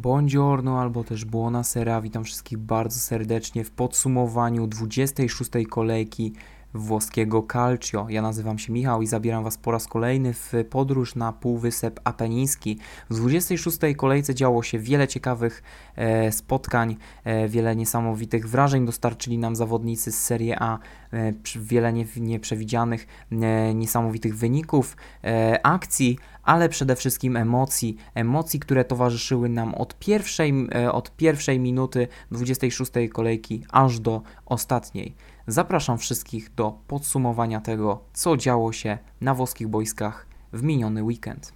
Buongiorno albo też buonasera, witam wszystkich bardzo serdecznie w podsumowaniu 26. kolejki włoskiego Calcio. Ja nazywam się Michał i zabieram Was po raz kolejny w podróż na Półwysep Apeniński. W 26. kolejce działo się wiele ciekawych e, spotkań, e, wiele niesamowitych wrażeń dostarczyli nam zawodnicy z Serie A, e, wiele nie, nieprzewidzianych, e, niesamowitych wyników, e, akcji, ale przede wszystkim emocji, emocji, które towarzyszyły nam od pierwszej, e, od pierwszej minuty 26. kolejki aż do ostatniej. Zapraszam wszystkich do podsumowania tego, co działo się na włoskich boiskach w miniony weekend.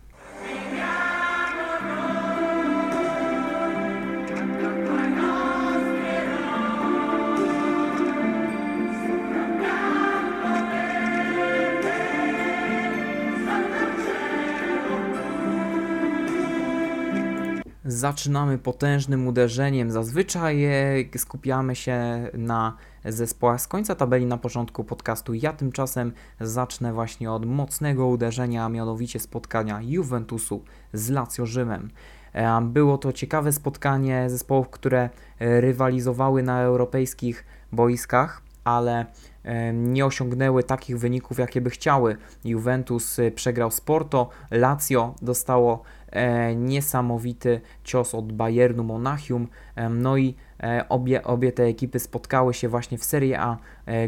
Zaczynamy potężnym uderzeniem. Zazwyczaj e, skupiamy się na zespołach z końca tabeli na początku podcastu. Ja tymczasem zacznę właśnie od mocnego uderzenia, a mianowicie spotkania Juventusu z Lazio Rzymem. E, było to ciekawe spotkanie zespołów, które e, rywalizowały na europejskich boiskach, ale nie osiągnęły takich wyników, jakie by chciały. Juventus przegrał z Porto, Lazio dostało niesamowity cios od Bayernu Monachium. E, no i e, obie, obie te ekipy spotkały się właśnie w Serie A,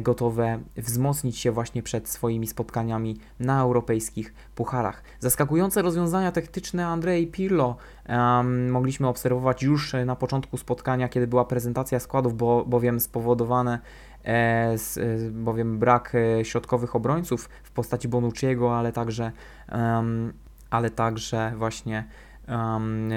gotowe wzmocnić się właśnie przed swoimi spotkaniami na europejskich pucharach. Zaskakujące rozwiązania taktyczne Andrzej Pirlo mogliśmy obserwować już na początku spotkania, kiedy była prezentacja składów, bo, bowiem spowodowane e, z, bowiem brak środkowych obrońców w postaci Bonucciego, ale także um, ale także właśnie um,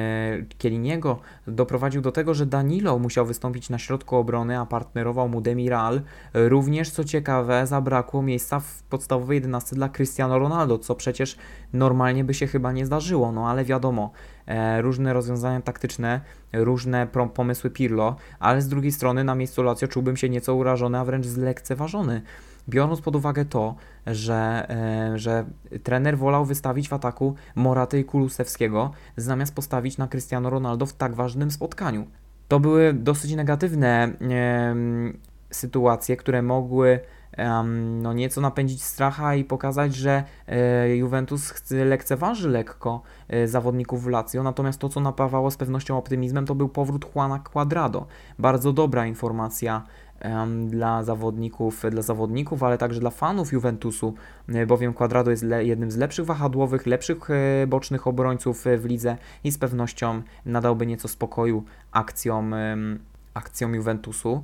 Kieliniego doprowadził do tego, że Danilo musiał wystąpić na środku obrony, a partnerował mu Demiral. Również, co ciekawe, zabrakło miejsca w podstawowej 11 dla Cristiano Ronaldo, co przecież normalnie by się chyba nie zdarzyło, no ale wiadomo, e, różne rozwiązania taktyczne, różne pomysły Pirlo, ale z drugiej strony na miejscu Lazio czułbym się nieco urażony, a wręcz zlekceważony biorąc pod uwagę to, że, e, że trener wolał wystawić w ataku Moraty i Kulusewskiego, zamiast postawić na Cristiano Ronaldo w tak ważnym spotkaniu. To były dosyć negatywne e, sytuacje, które mogły no nieco napędzić stracha i pokazać, że e, Juventus lekceważy lekko e, zawodników w Lazio, natomiast to, co napawało z pewnością optymizmem, to był powrót Juana Quadrado. Bardzo dobra informacja dla zawodników, dla zawodników, ale także dla fanów Juventusu, e, bowiem Quadrado jest jednym z lepszych wahadłowych, lepszych e, bocznych obrońców e, w lidze i z pewnością nadałby nieco spokoju akcjom, akcjom Juventusu.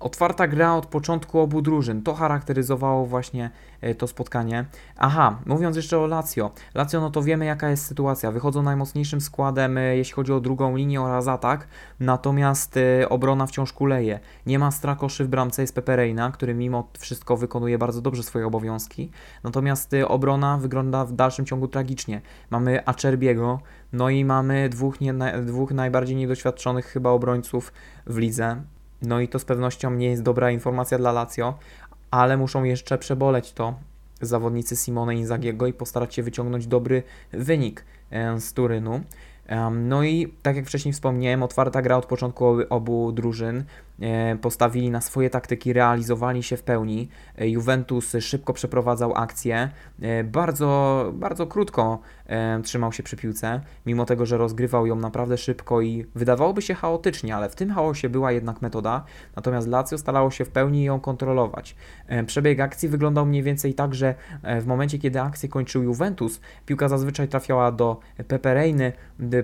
Otwarta gra od początku obu drużyn. To charakteryzowało właśnie e, to spotkanie. Aha, mówiąc jeszcze o Lazio. Lazio, no to wiemy jaka jest sytuacja. Wychodzą najmocniejszym składem, e, jeśli chodzi o drugą linię oraz atak, natomiast e, obrona wciąż kuleje. Nie ma Strakoszy w bramce, jest Pepereina, który mimo wszystko wykonuje bardzo dobrze swoje obowiązki. Natomiast obrona wygląda w dalszym ciągu tragicznie. Mamy Acerbiego, no i mamy dwóch, nie, dwóch najbardziej niedoświadczonych chyba obrońców w lidze no i to z pewnością nie jest dobra informacja dla Lazio, ale muszą jeszcze przeboleć to zawodnicy Simone Inzagiego i postarać się wyciągnąć dobry wynik e, z Turynu. No i tak jak wcześniej wspomniałem, otwarta gra od początku obu drużyn. E, postawili na swoje taktyki, realizowali się w pełni. E, Juventus szybko przeprowadzał akcję, e, bardzo, bardzo krótko trzymał się przy piłce, mimo tego, że rozgrywał ją naprawdę szybko i wydawałoby się chaotycznie, ale w tym chaosie była jednak metoda, natomiast Lazio starało się w pełni ją kontrolować. Przebieg akcji wyglądał mniej więcej tak, że w momencie, kiedy akcję kończył Juventus, piłka zazwyczaj trafiała do Pepereiny,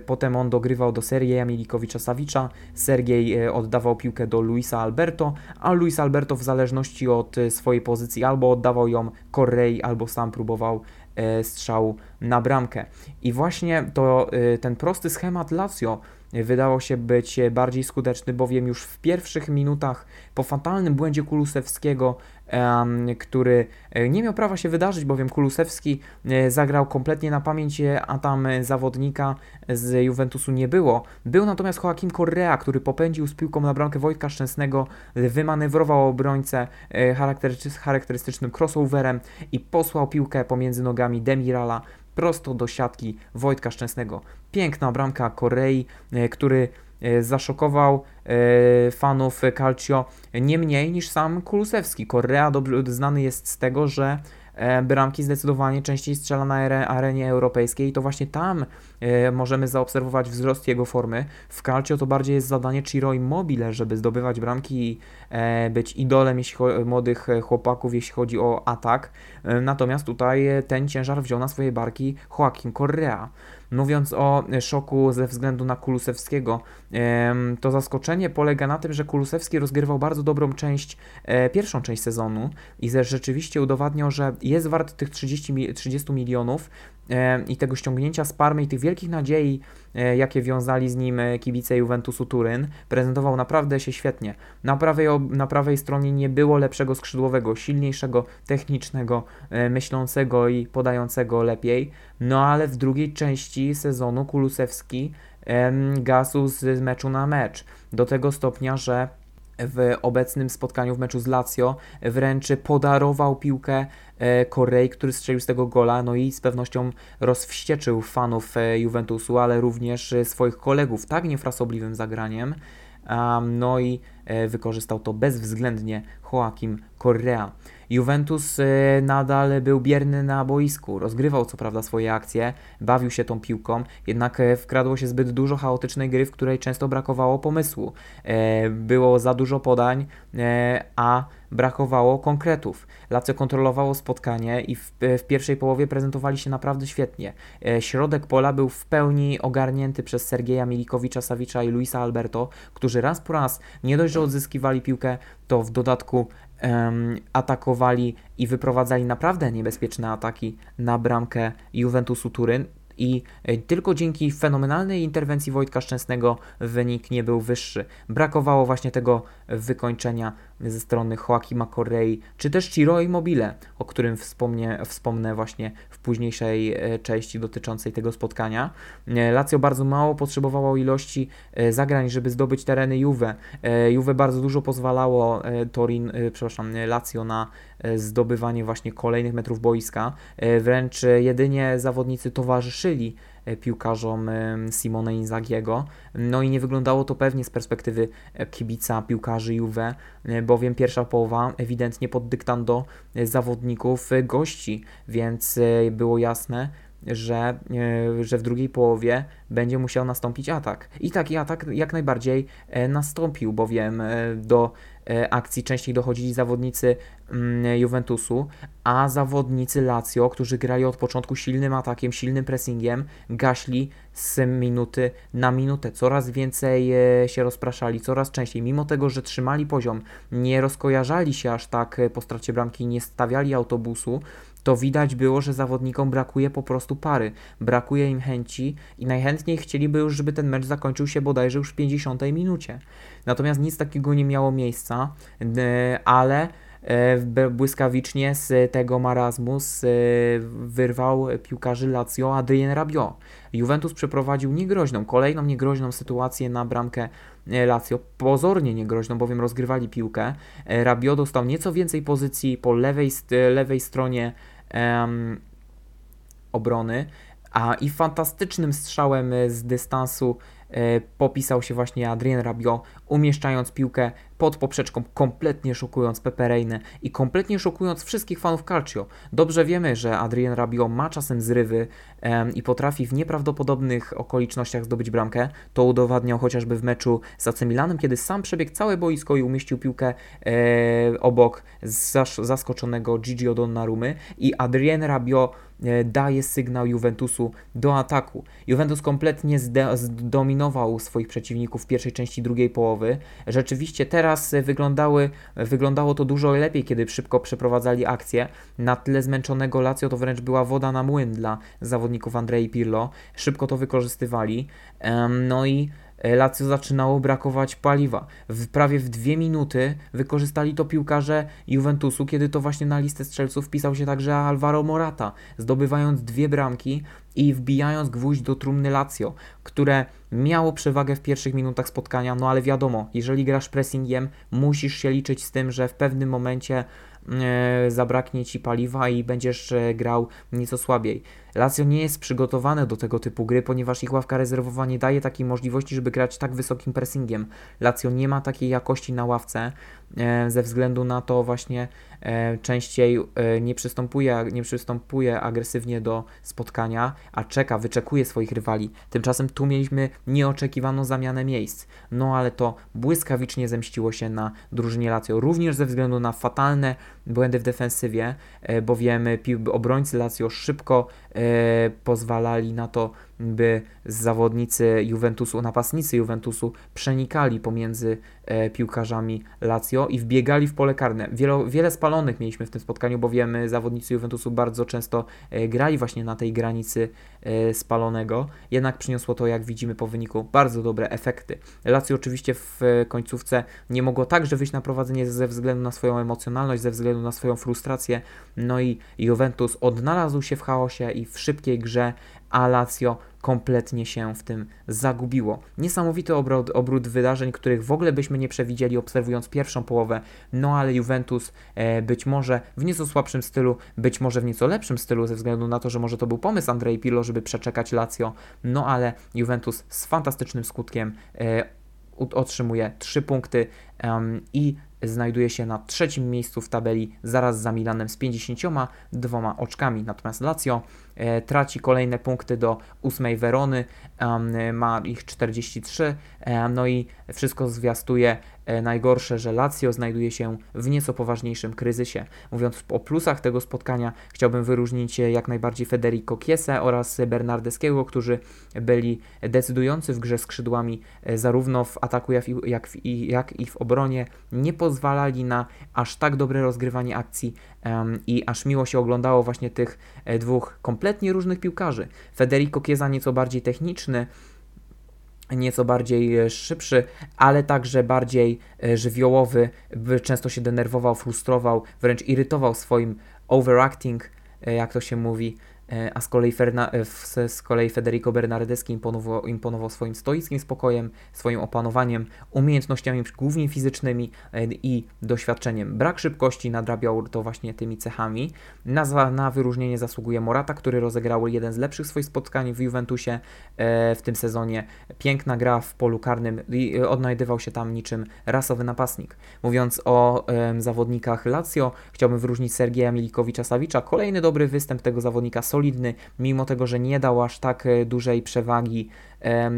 potem on dogrywał do Sergeja Milikowicza-Sawicza, Sergiej oddawał piłkę do Luisa Alberto, a Luis Alberto w zależności od e, swojej pozycji albo oddawał ją Correi, albo sam próbował e, strzału na bramkę. I właśnie to e, ten prosty schemat Lazio wydało się być bardziej skuteczny, bowiem już w pierwszych minutach po fatalnym błędzie Kulusewskiego który e, nie miał prawa się wydarzyć, bowiem Kulusewski e, zagrał kompletnie na pamięć, e, a tam zawodnika z Juventusu nie było. Był natomiast Joaquim Correa, który popędził z piłką na bramkę Wojtka Szczęsnego, wymanewrował obrońcę charakterystycznym crossoverem i posłał piłkę pomiędzy nogami Demirala prosto do siatki Wojtka Szczęsnego. Piękna bramka Korei, e, który e, zaszokował e, fanów Calcio nie mniej niż sam Kulusewski. Korea dobrze znany jest z tego, że E, bramki zdecydowanie częściej strzela na arenie europejskiej i to właśnie tam e, możemy zaobserwować wzrost jego formy. W Calcio to bardziej jest zadanie Ciro Immobile, żeby zdobywać bramki i e, być idolem młodych chłopaków, jeśli chodzi o atak. Natomiast tutaj ten ciężar wziął na swoje barki Joaquim Correa. Mówiąc o szoku ze względu na Kulusewskiego, to zaskoczenie polega na tym, że Kulusewski rozgrywał bardzo dobrą część, e, pierwszą część sezonu i rzeczywiście udowadniał, że jest wart tych 30, 30 milionów i tego ściągnięcia z Parmy i tych wielkich nadziei, e, jakie wiązali z nim e, kibice Juventusu Turyn, prezentował naprawdę się świetnie. Na prawej, na prawej stronie nie było lepszego skrzydłowego, silniejszego, technicznego, e, myślącego i podającego lepiej, no ale w drugiej części sezonu Kulusewski gasł z meczu na mecz. Do tego stopnia, że w obecnym spotkaniu w meczu z Lazio wręcz podarował piłkę e, Korei, który strzelił z tego gola, no i z pewnością rozwścieczył fanów e, Juventusu, ale również e, swoich kolegów tak niefrasobliwym zagraniem. No i wykorzystał to bezwzględnie Joaquim Correa. Juventus nadal był bierny na boisku, rozgrywał co prawda swoje akcje, bawił się tą piłką, jednak e, wkradło się zbyt dużo chaotycznej gry, w której często brakowało pomysłu. E, było za dużo podań, e, a brakowało konkretów. Lazio kontrolowało spotkanie i w, w, pierwszej połowie prezentowali się naprawdę świetnie. Środek pola był w pełni ogarnięty przez Sergeja Milikowicza, Sawicza i Luisa Alberto, którzy raz po raz nie dość, że odzyskiwali piłkę, to w dodatku um, atakowali i wyprowadzali naprawdę niebezpieczne ataki na bramkę Juventusu Turyn i e, tylko dzięki fenomenalnej interwencji Wojtka Szczęsnego wynik nie był wyższy. Brakowało właśnie tego wykończenia ze strony Joaquima Correi, czy też Ciro Immobile, o którym wspomnę, wspomnę właśnie w późniejszej e, części dotyczącej tego spotkania. E, Lazio bardzo mało potrzebowało ilości zagrań, żeby zdobyć tereny Juve. Juve bardzo dużo pozwalało Torin, przepraszam, Lazio na zdobywanie właśnie kolejnych metrów boiska. Wręcz jedynie zawodnicy towarzyszyli E, piłkarzom Simone Inzagiego. No i nie wyglądało to pewnie z perspektywy e, kibica piłkarzy Juve, e, bowiem pierwsza połowa ewidentnie pod dyktando zawodników gości, więc było jasne, że, że w drugiej połowie będzie musiał nastąpić atak. I taki atak jak najbardziej nastąpił, bowiem do E, akcji częściej dochodzili zawodnicy Juventusu, a zawodnicy Lazio, którzy grali od początku silnym atakiem, silnym pressingiem, gaśli z minuty na minutę. Coraz więcej e, się rozpraszali, coraz częściej. Mimo tego, że trzymali poziom, nie rozkojarzali się aż tak e, po stracie bramki, nie stawiali autobusu, to widać było, że zawodnikom brakuje po prostu pary, brakuje im chęci i najchętniej chcieliby już, żeby ten mecz zakończył się bodajże już w 50 minucie. Natomiast nic takiego nie miało miejsca, ale e, błyskawicznie z tego marazmu wyrwał piłkarzy Lazio Adrien Rabiot. Juventus przeprowadził niegroźną, kolejną niegroźną sytuację na bramkę e, Lazio, pozornie niegroźną, bowiem rozgrywali piłkę. E, Rabiot dostał nieco więcej pozycji po lewej, lewej stronie um, obrony, a i fantastycznym strzałem z dystansu E, popisał się właśnie Adrien Rabiot, umieszczając piłkę pod poprzeczką, kompletnie szokując Pepereinę i kompletnie szokując wszystkich fanów Calcio. Dobrze wiemy, że Adrien Rabiot ma czasem zrywy em, i potrafi w nieprawdopodobnych okolicznościach zdobyć bramkę. To udowadniał chociażby w meczu z AC Milanem, kiedy sam przebiegł całe boisko i umieścił piłkę e, obok zas zaskoczonego Gigi Donnarumy i Adrien Rabiot e, daje sygnał Juventusu do ataku. Juventus kompletnie zdominował swoich przeciwników w pierwszej części drugiej połowy. Rzeczywiście teraz wyglądały, wyglądało to dużo lepiej, kiedy szybko przeprowadzali akcję. Na tle zmęczonego Lazio to wręcz była woda na młyn dla zawodników Andrei Pirlo. Szybko to wykorzystywali. No i E, Lazio zaczynało brakować paliwa. W, prawie w dwie minuty wykorzystali to piłkarze Juventusu, kiedy to właśnie na listę strzelców wpisał się także Alvaro Morata, zdobywając dwie bramki i wbijając gwóźdź do trumny Lazio, które miało przewagę w pierwszych minutach spotkania, no ale wiadomo, jeżeli grasz pressingiem, musisz się liczyć z tym, że w pewnym momencie e, zabraknie ci paliwa i będziesz e, grał nieco słabiej. Lazio nie jest przygotowane do tego typu gry, ponieważ ich ławka rezerwowa nie daje takiej możliwości, żeby grać tak wysokim pressingiem. Lazio nie ma takiej jakości na ławce, ze względu na to właśnie e, częściej e, nie przystępuje, nie przystępuje agresywnie do spotkania, a czeka, wyczekuje swoich rywali. Tymczasem tu mieliśmy nieoczekiwaną zamianę miejsc. No ale to błyskawicznie zemściło się na drużynie Lazio, również ze względu na fatalne błędy w defensywie, bowiem obrońcy Lazio szybko pozwalali na to, by zawodnicy Juventusu, napastnicy Juventusu przenikali pomiędzy e, piłkarzami Lazio i wbiegali w pole karne. Wielo, wiele spalonych mieliśmy w tym spotkaniu, bo wiemy, zawodnicy Juventusu bardzo często e, grali właśnie na tej granicy e, spalonego, jednak przyniosło to, jak widzimy po wyniku, bardzo dobre efekty. Lazio oczywiście w końcówce nie mogło także wyjść na prowadzenie ze względu na swoją emocjonalność, ze względu na swoją frustrację, no i Juventus odnalazł się w chaosie i w szybkiej grze, a Lazio kompletnie się w tym zagubiło. Niesamowity obrót, obrót wydarzeń, których w ogóle byśmy nie przewidzieli obserwując pierwszą połowę, no ale Juventus e, być może w nieco słabszym stylu, być może w nieco lepszym stylu ze względu na to, że może to był pomysł Andrei Pirlo, żeby przeczekać Lazio, no ale Juventus z fantastycznym skutkiem e, otrzymuje 3 punkty um, i znajduje się na trzecim miejscu w tabeli zaraz za Milanem z 52 oczkami. Natomiast Lazio e, traci kolejne punkty do ósmej Werony, ma ich 43, e, no i wszystko zwiastuje najgorsze, że Lazio znajduje się w nieco poważniejszym kryzysie. Mówiąc o plusach tego spotkania, chciałbym wyróżnić jak najbardziej Federico Chiesa oraz Bernardeskiego, którzy byli decydujący w grze skrzydłami e, zarówno w ataku jak, jak, jak i w obronie. Nie pozwalali na aż tak dobre rozgrywanie akcji um, i aż miło się oglądało właśnie tych e, dwóch kompletnie różnych piłkarzy. Federico Chiesa nieco bardziej techniczny, nieco bardziej e, szybszy, ale także bardziej e, żywiołowy, często się denerwował, frustrował, wręcz irytował swoim overacting, jak to się mówi, E, a z kolei, Ferna, e, z kolei Federico Bernardeschi imponował, imponował swoim stoickim spokojem, swoim opanowaniem, umiejętnościami głównie fizycznymi e, i doświadczeniem. Brak szybkości nadrabiał to właśnie tymi cechami. Nazwa na wyróżnienie zasługuje Morata, który rozegrał jeden z lepszych swoich spotkań w Juventusie w tym sezonie. Piękna gra w polu karnym i odnajdywał się tam niczym rasowy napastnik. Mówiąc o zawodnikach Lazio, chciałbym wyróżnić Sergieja Milikowicza-Sawicza. Kolejny dobry występ tego zawodnika, mimo tego, że nie dał aż tak e, dużej przewagi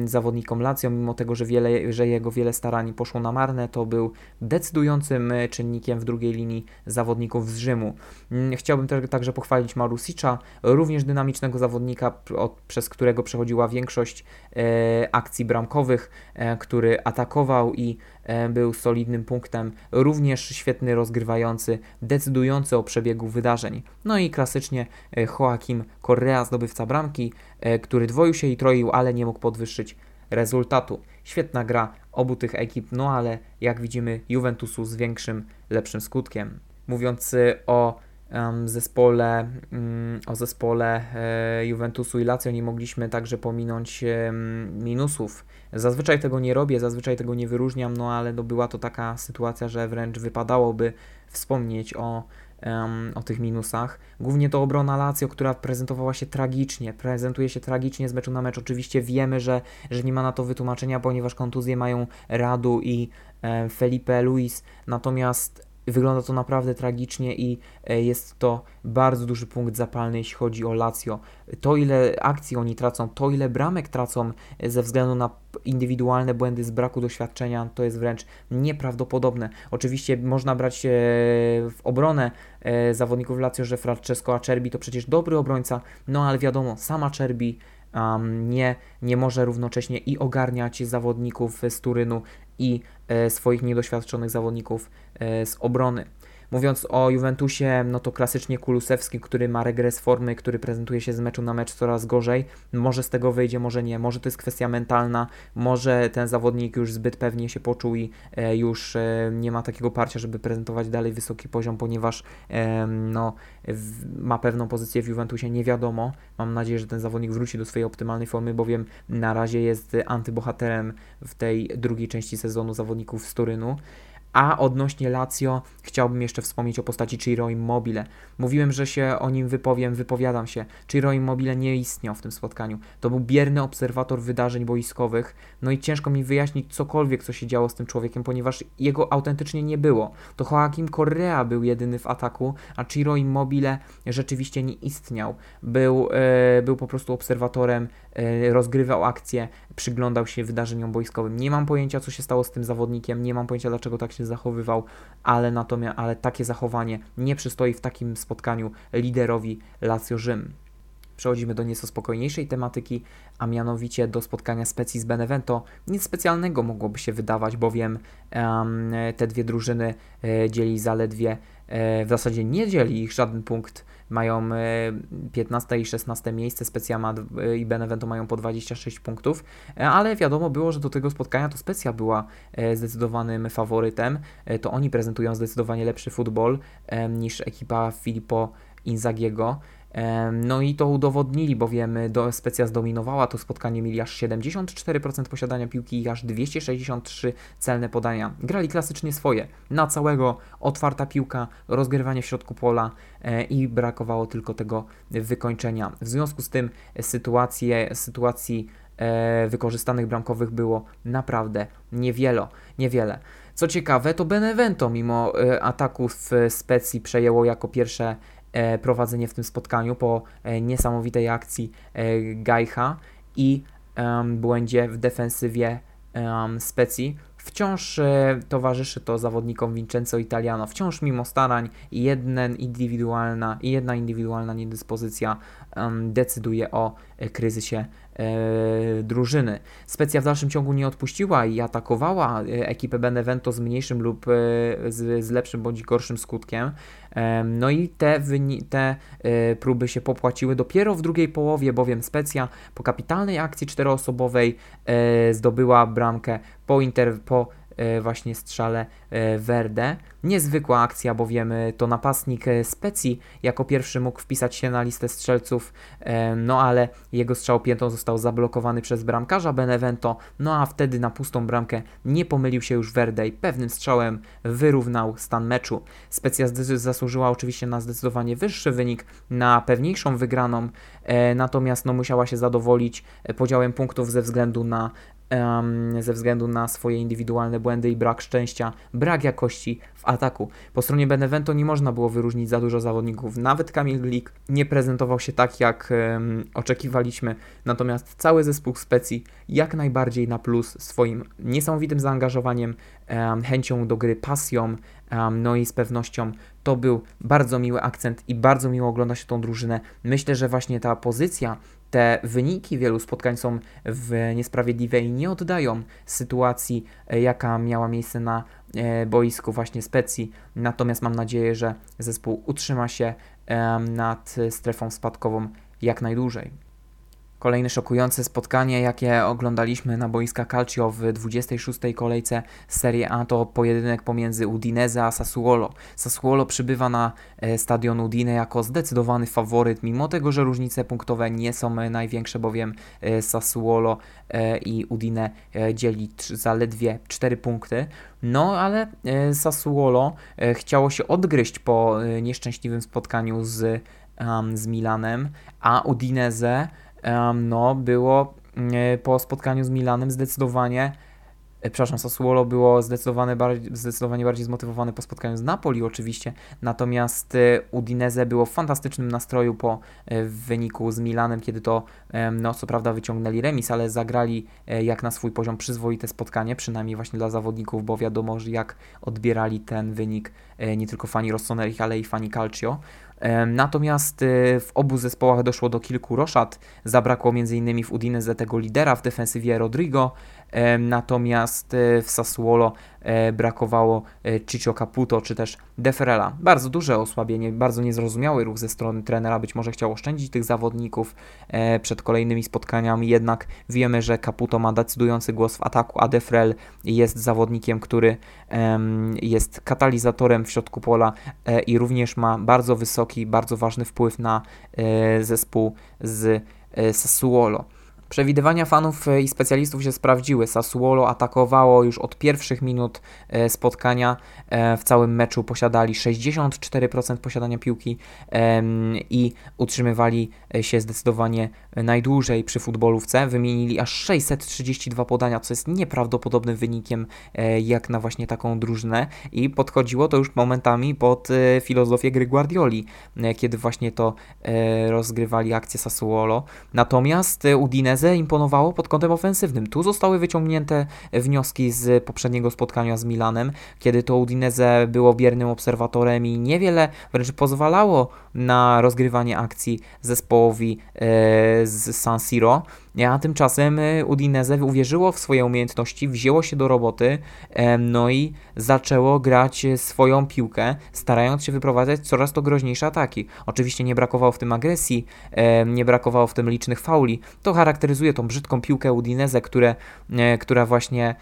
zawodnikom Lazio, mimo tego, że, wiele, że jego wiele starań poszło na marne, to był decydującym e, czynnikiem w drugiej linii zawodników z Rzymu. Mm, chciałbym także pochwalić Marusicza, również dynamicznego zawodnika, od, przez którego przechodziła większość e, akcji bramkowych, e, który atakował i był solidnym punktem, również świetny rozgrywający, decydujący o przebiegu wydarzeń. No i klasycznie e, Joaquim Correa, zdobywca bramki, e, który dwoił się i troił, ale nie mógł podwyższyć rezultatu. Świetna gra obu tych ekip, no ale jak widzimy Juventusu z większym, lepszym skutkiem. Mówiąc o zespole, mm, o zespole e, Juventusu i Lazio nie mogliśmy także pominąć minusów. Zazwyczaj tego nie robię, zazwyczaj tego nie wyróżniam, no ale no była to taka sytuacja, że wręcz wypadałoby wspomnieć o o tych minusach. Głównie to obrona Lazio, która prezentowała się tragicznie, prezentuje się tragicznie z meczu na mecz. Oczywiście wiemy, że, że nie ma na to wytłumaczenia, ponieważ kontuzje mają Radu i Felipe Luis, natomiast Wygląda to naprawdę tragicznie i e, jest to bardzo duży punkt zapalny, jeśli chodzi o Lazio. To, ile akcji oni tracą, to, ile bramek tracą e, ze względu na indywidualne błędy z braku doświadczenia, to jest wręcz nieprawdopodobne. Oczywiście można brać e, w obronę zawodników Lazio, że Francesco Acerbi to przecież dobry obrońca, no ale wiadomo, sama Acerbi um, nie, nie może równocześnie i ogarniać zawodników z Turynu i swoich niedoświadczonych zawodników e, z obrony. Mówiąc o Juventusie, no to klasycznie Kulusewski, który ma regres formy, który prezentuje się z meczu na mecz coraz gorzej. Może z tego wyjdzie, może nie. Może to jest kwestia mentalna, może ten zawodnik już zbyt pewnie się poczuł i e, już e, nie ma takiego parcia, żeby prezentować dalej wysoki poziom, ponieważ e, no, ma pewną pozycję w Juventusie, nie wiadomo. Mam nadzieję, że ten zawodnik wróci do swojej optymalnej formy, bowiem na razie jest antybohaterem w tej drugiej części sezonu zawodników z Turynu A odnośnie Lazio chciałbym jeszcze wspomnieć o postaci Ciro Immobile. Mówiłem, że się o nim wypowiem, wypowiadam się. Ciro Immobile nie istniał w tym spotkaniu. To był bierny obserwator wydarzeń boiskowych, no i ciężko mi wyjaśnić cokolwiek, co się działo z tym człowiekiem, ponieważ jego autentycznie nie było. To Joaquim Correa był jedyny w ataku, a Ciro Immobile rzeczywiście nie istniał. Był, e, był po prostu obserwatorem, rozgrywał akcje, przyglądał się wydarzeniom boiskowym. Nie mam pojęcia, co się stało z tym zawodnikiem, nie mam pojęcia, dlaczego tak się zachowywał, ale natomiast ale takie zachowanie nie przystoi w takim spotkaniu liderowi Lazio Rzym. Przechodzimy do nieco spokojniejszej tematyki, a mianowicie do spotkania specji z Benevento. Nic specjalnego mogłoby się wydawać, bowiem um, te dwie drużyny e, dzieli zaledwie, e, w zasadzie nie dzieli ich żaden punkt. Mają e, 15 i 16 miejsce, Specja ma, e, i Benevento mają po 26 punktów, e, ale wiadomo było, że do tego spotkania to Specja była e, zdecydowanym faworytem. E, to oni prezentują zdecydowanie lepszy futbol e, niż ekipa Filippo Inzagiego. No i to udowodnili, bowiem do, Specja zdominowała to spotkanie, mieli aż 74% posiadania piłki i aż 263 celne podania. Grali klasycznie swoje, na całego, otwarta piłka, rozgrywanie w środku pola e, i brakowało tylko tego wykończenia. W związku z tym sytuacje, sytuacji e, wykorzystanych bramkowych było naprawdę niewiele. niewiele. Co ciekawe, to Benevento mimo e, ataków Specji przejęło jako pierwsze prowadzenie w tym spotkaniu po e, niesamowitej akcji e, Gajcha i błędzie w defensywie Specji. Wciąż towarzyszy to zawodnikom Vincenzo Italiano. Wciąż mimo starań jeden indywidualna, jedna indywidualna niedyspozycja decyduje o kryzysie e, drużyny. Specja w dalszym ciągu nie odpuściła i atakowała e, ekipę Benevento z mniejszym lub e, z, z lepszym bądź gorszym skutkiem. E, no i te, te e, próby się popłaciły dopiero w drugiej połowie, bowiem Specja po kapitalnej akcji czteroosobowej e, zdobyła bramkę po, inter, po E, właśnie strzale e, Verde. Niezwykła akcja, bowiem e, to napastnik Specji jako pierwszy mógł wpisać się na listę strzelców, no ale jego strzał piętą został zablokowany przez bramkarza Benevento, no a wtedy na pustą bramkę nie pomylił się już Verde i pewnym strzałem wyrównał stan meczu. Specja zasłużyła oczywiście na zdecydowanie wyższy wynik, na pewniejszą wygraną, natomiast no, musiała się zadowolić podziałem punktów ze względu na ze względu na swoje indywidualne błędy i brak szczęścia, brak jakości w ataku. Po stronie Benevento nie można było wyróżnić za dużo zawodników. Nawet Kamil Glik nie prezentował się tak, jak oczekiwaliśmy. Natomiast cały zespół Specji jak najbardziej na plus swoim niesamowitym zaangażowaniem, chęcią do gry, pasją, no i z pewnością to był bardzo miły akcent i bardzo miło ogląda się tą drużynę. Myślę, że właśnie ta pozycja te wyniki wielu spotkań są niesprawiedliwe i nie oddają sytuacji, e, jaka miała miejsce na e, boisku właśnie Specji. Natomiast mam nadzieję, że zespół utrzyma się nad strefą spadkową jak najdłużej. Kolejne szokujące spotkanie, jakie oglądaliśmy na boiska Calcio w 26. kolejce Serie A to pojedynek pomiędzy Udinese a Sassuolo. Sassuolo przybywa na e, stadion Udine jako zdecydowany faworyt, mimo tego, że różnice punktowe nie są największe, bowiem e, Sassuolo e, i Udine dzieli zaledwie 4 punkty. No, ale Sassuolo chciało się odgryźć po nieszczęśliwym spotkaniu z, z Milanem, a Udinese no, było e, po spotkaniu z Milanem zdecydowanie, e, przepraszam, Sassuolo było zdecydowanie bardziej, zdecydowanie bardziej zmotywowane po spotkaniu z Napoli oczywiście, natomiast e, Udinese było w fantastycznym nastroju po wyniku z Milanem, kiedy to, no co prawda wyciągnęli remis, ale zagrali jak na swój poziom przyzwoite spotkanie, przynajmniej właśnie dla zawodników, bo wiadomo, że jak odbierali ten wynik nie tylko fani Rossoneri, ale i fani Calcio. Natomiast y, w obu zespołach doszło do kilku roszad. Zabrakło m.in. w Udinese tego lidera w defensywie Rodrigo, natomiast y, w Sassuolo e, brakowało e, Ciccio Caputo czy też Deferela. Bardzo duże osłabienie, bardzo niezrozumiały ruch ze strony trenera, być może chciał oszczędzić tych zawodników e, przed kolejnymi spotkaniami, jednak wiemy, że Caputo ma decydujący głos w ataku, a Defrel jest zawodnikiem, który jest katalizatorem w środku pola i również ma bardzo wysoki, bardzo ważny wpływ na zespół z Sassuolo. Przewidywania fanów i specjalistów się sprawdziły. Sassuolo atakowało już od pierwszych minut e, spotkania. E, w całym meczu posiadali 64% posiadania piłki i utrzymywali się zdecydowanie najdłużej przy futbolówce. Wymienili aż 632 podania, co jest nieprawdopodobnym wynikiem e, jak na właśnie taką drużynę i podchodziło to już momentami pod filozofię gry Guardioli, kiedy właśnie to rozgrywali akcję Sassuolo. Natomiast Udinese imponowało pod kątem ofensywnym. Tu zostały wyciągnięte wnioski z poprzedniego spotkania z Milanem, kiedy to Udinese było biernym obserwatorem i niewiele wręcz pozwalało na rozgrywanie akcji zespołowi e, z San Siro. A tymczasem e, Udinese uwierzyło w swoje umiejętności, wzięło się do roboty, no i zaczęło grać swoją piłkę, starając się wyprowadzać coraz to groźniejsze ataki. Oczywiście nie brakowało w tym agresji, nie brakowało w tym licznych fauli. To charakteryzuje tą brzydką piłkę Udinese, które, e, która właśnie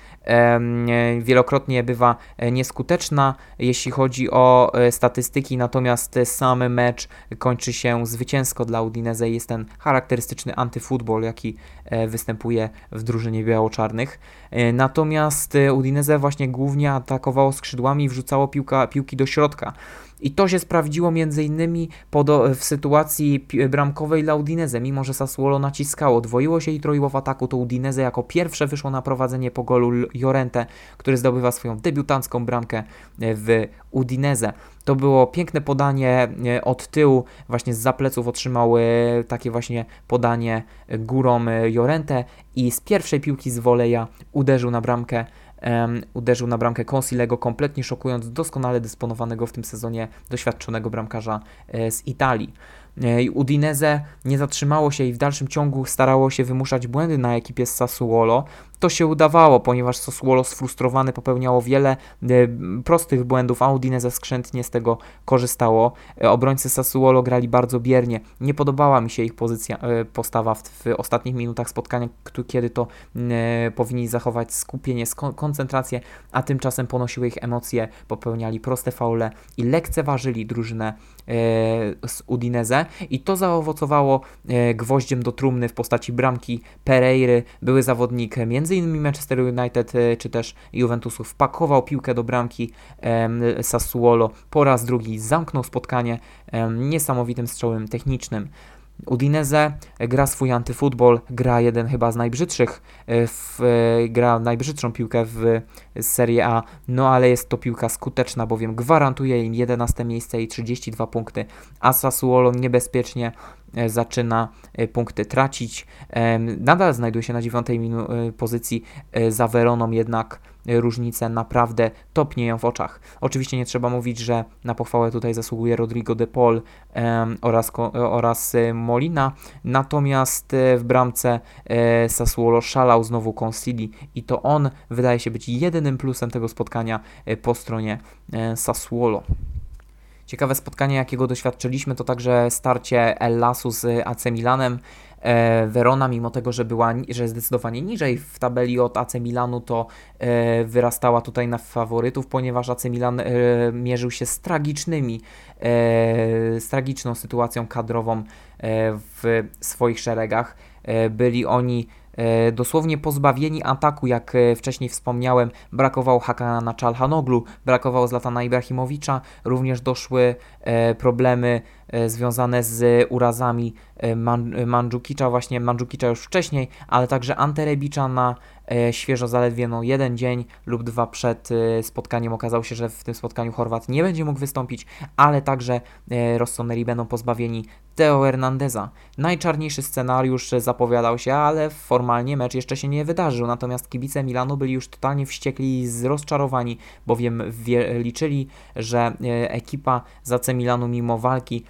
wielokrotnie bywa nieskuteczna, jeśli chodzi o statystyki, natomiast sam mecz kończy się zwycięsko dla Udinese. Jest ten charakterystyczny antyfutbol, jaki e, występuje w drużynie biało-czarnych. E, natomiast e, Udinese właśnie głównie atakowało skrzydłami i wrzucało piłka, piłki do środka. I to się sprawdziło innymi w sytuacji bramkowej dla mimo że Sassuolo naciskało, dwoiło się i troiło w ataku, to Udinese jako pierwsze wyszło na prowadzenie po golu Jorente, który zdobywa swoją debiutancką bramkę w Udinese. To było piękne podanie e, od tyłu, właśnie z zapleców otrzymały takie właśnie podanie górą e, Jorente i z pierwszej piłki z woleja uderzył na bramkę um, uderzył na bramkę Consilego, kompletnie szokując doskonale dysponowanego w tym sezonie doświadczonego bramkarza e, z Italii. Udinese nie zatrzymało się i w dalszym ciągu starało się wymuszać błędy na ekipie z Sassuolo, to się udawało, ponieważ Sossuolo sfrustrowane popełniało wiele e, prostych błędów, a Udinese skrzętnie z tego korzystało. E, obrońcy Sassuolo grali bardzo biernie. Nie podobała mi się ich pozycja, e, postawa w, w ostatnich minutach spotkania, kiedy to powinni zachować skupienie, koncentrację, a tymczasem ponosiły ich emocje, popełniali proste faule i lekceważyli drużynę z Udinese i to zaowocowało gwoździem do trumny w postaci bramki Pereiry, były zawodnik między m.in. Manchester United e, czy też Juventusu wpakował piłkę do bramki Sassuolo po raz drugi zamknął spotkanie niesamowitym strzałem technicznym. Udinese gra swój antyfutbol, gra jeden chyba z najbrzydszych, e, w, e, gra najbrzydszą piłkę w Serie A, no ale jest to piłka skuteczna, bowiem gwarantuje im 11 miejsce i 32 punkty, a Sassuolo niebezpiecznie E, zaczyna punkty tracić. Nadal znajduje się na dziewiątej e, pozycji za Weroną, jednak różnice naprawdę topnieją w oczach. Oczywiście nie trzeba mówić, że na pochwałę tutaj zasługuje Rodrigo de Paul oraz, oraz Molina, natomiast w bramce Sassuolo szalał znowu Consili i to on wydaje się być jedynym plusem tego spotkania po stronie Sassuolo. Ciekawe spotkanie, jakiego doświadczyliśmy, to także starcie El Lasu z AC Milanem. E, Verona, mimo tego, że była że zdecydowanie niżej w tabeli od AC Milanu, to e, wyrastała tutaj na faworytów, ponieważ AC Milan e, mierzył się z tragicznymi, z tragiczną sytuacją kadrową w swoich szeregach. Byli oni dosłownie pozbawieni ataku, jak wcześniej wspomniałem, brakowało Hakana na Czalhanoglu, brakowało Zlatana Ibrahimowicza, również doszły problemy związane z urazami Mandżukicza, właśnie Mandżukicza już wcześniej, ale także Anterebicza na E, świeżo zaledwie no, jeden dzień lub dwa przed e, spotkaniem. Okazało się, że w tym spotkaniu Chorwat nie będzie mógł wystąpić, ale także e, Rossoneri będą pozbawieni Teo Hernandeza. Najczarniejszy scenariusz zapowiadał się, ale formalnie mecz jeszcze się nie wydarzył, natomiast kibice Milanu byli już totalnie wściekli i rozczarowani, bowiem liczyli, że ekipa z AC Milanu mimo walki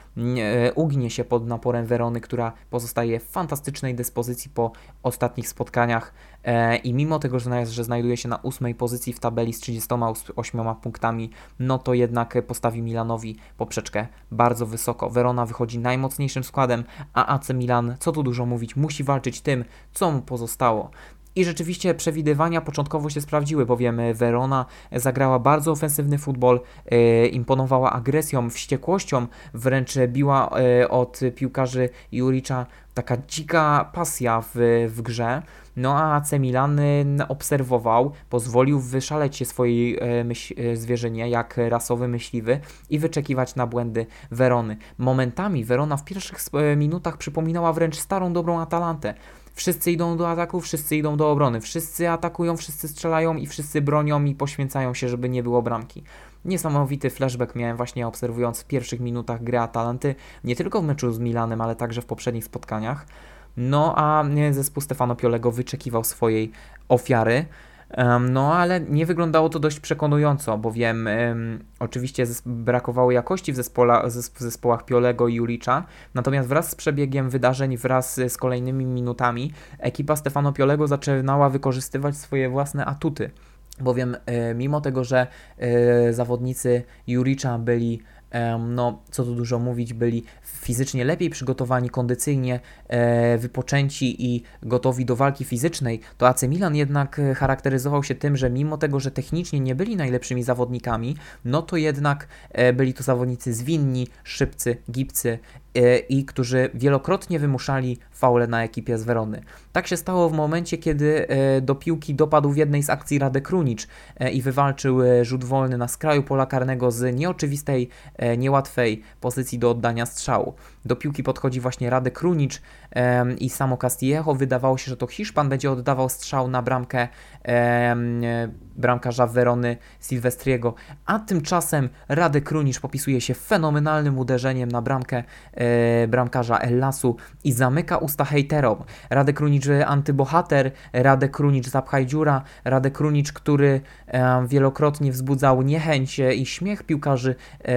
ugnie się pod naporem Werony, która pozostaje w fantastycznej dyspozycji po ostatnich spotkaniach E, i mimo tego, że, znajduje się na ósmej pozycji w tabeli z 38 punktami, no to jednak postawi Milanowi poprzeczkę bardzo wysoko. Verona wychodzi najmocniejszym składem, a AC Milan, co tu dużo mówić, musi walczyć tym, co mu pozostało. I rzeczywiście przewidywania początkowo się sprawdziły, bowiem Verona zagrała bardzo ofensywny futbol, e, imponowała agresją, wściekłością, wręcz biła e, od piłkarzy Juricza taka dzika pasja w, w grze. No a AC Milan obserwował, pozwolił wyszaleć się swojej e, myśl, e, zwierzynie jak rasowy myśliwy i wyczekiwać na błędy Werony. Momentami Werona w pierwszych e, minutach przypominała wręcz starą dobrą Atalantę. Wszyscy idą do ataku, wszyscy idą do obrony, wszyscy atakują, wszyscy strzelają i wszyscy bronią i poświęcają się, żeby nie było bramki. Niesamowity flashback miałem właśnie obserwując w pierwszych minutach gry Atalanty, nie tylko w meczu z Milanem, ale także w poprzednich spotkaniach. No a zespół Stefano Piolego wyczekiwał swojej ofiary. No, ale nie wyglądało to dość przekonująco, bowiem um, oczywiście brakowało jakości w, zespoła, w zespołach Piolego i Julicza, natomiast wraz z przebiegiem wydarzeń, wraz z kolejnymi minutami, ekipa Stefano Piolego zaczynała wykorzystywać swoje własne atuty. Bowiem e, mimo tego, że e, zawodnicy Juricza byli no co tu dużo mówić, byli fizycznie lepiej przygotowani, kondycyjnie e, wypoczęci i gotowi do walki fizycznej, to AC Milan jednak e, charakteryzował się tym, że mimo tego, że technicznie nie byli najlepszymi zawodnikami, no to jednak e, byli to zawodnicy zwinni, szybcy, gibcy i którzy wielokrotnie wymuszali faule na ekipie z Werony. Tak się stało w momencie, kiedy do piłki dopadł w jednej z akcji Radek Krunic i wywalczył rzut wolny na skraju pola karnego z nieoczywistej, niełatwej pozycji do oddania strzału. Do piłki podchodzi właśnie Radek Krunic i samo Castillejo. Wydawało się, że to Hiszpan będzie oddawał strzał na bramkę bramkarza Werony Silvestriego, a tymczasem Radek Krunic popisuje się fenomenalnym uderzeniem na bramkę e, bramkarza Ellasu i zamyka usta hejterom. Radek Krunic antybohater, Radek Krunic zapchaj dziura, Radek Krunic, który e, wielokrotnie wzbudzał niechęć i śmiech piłkarzy, e,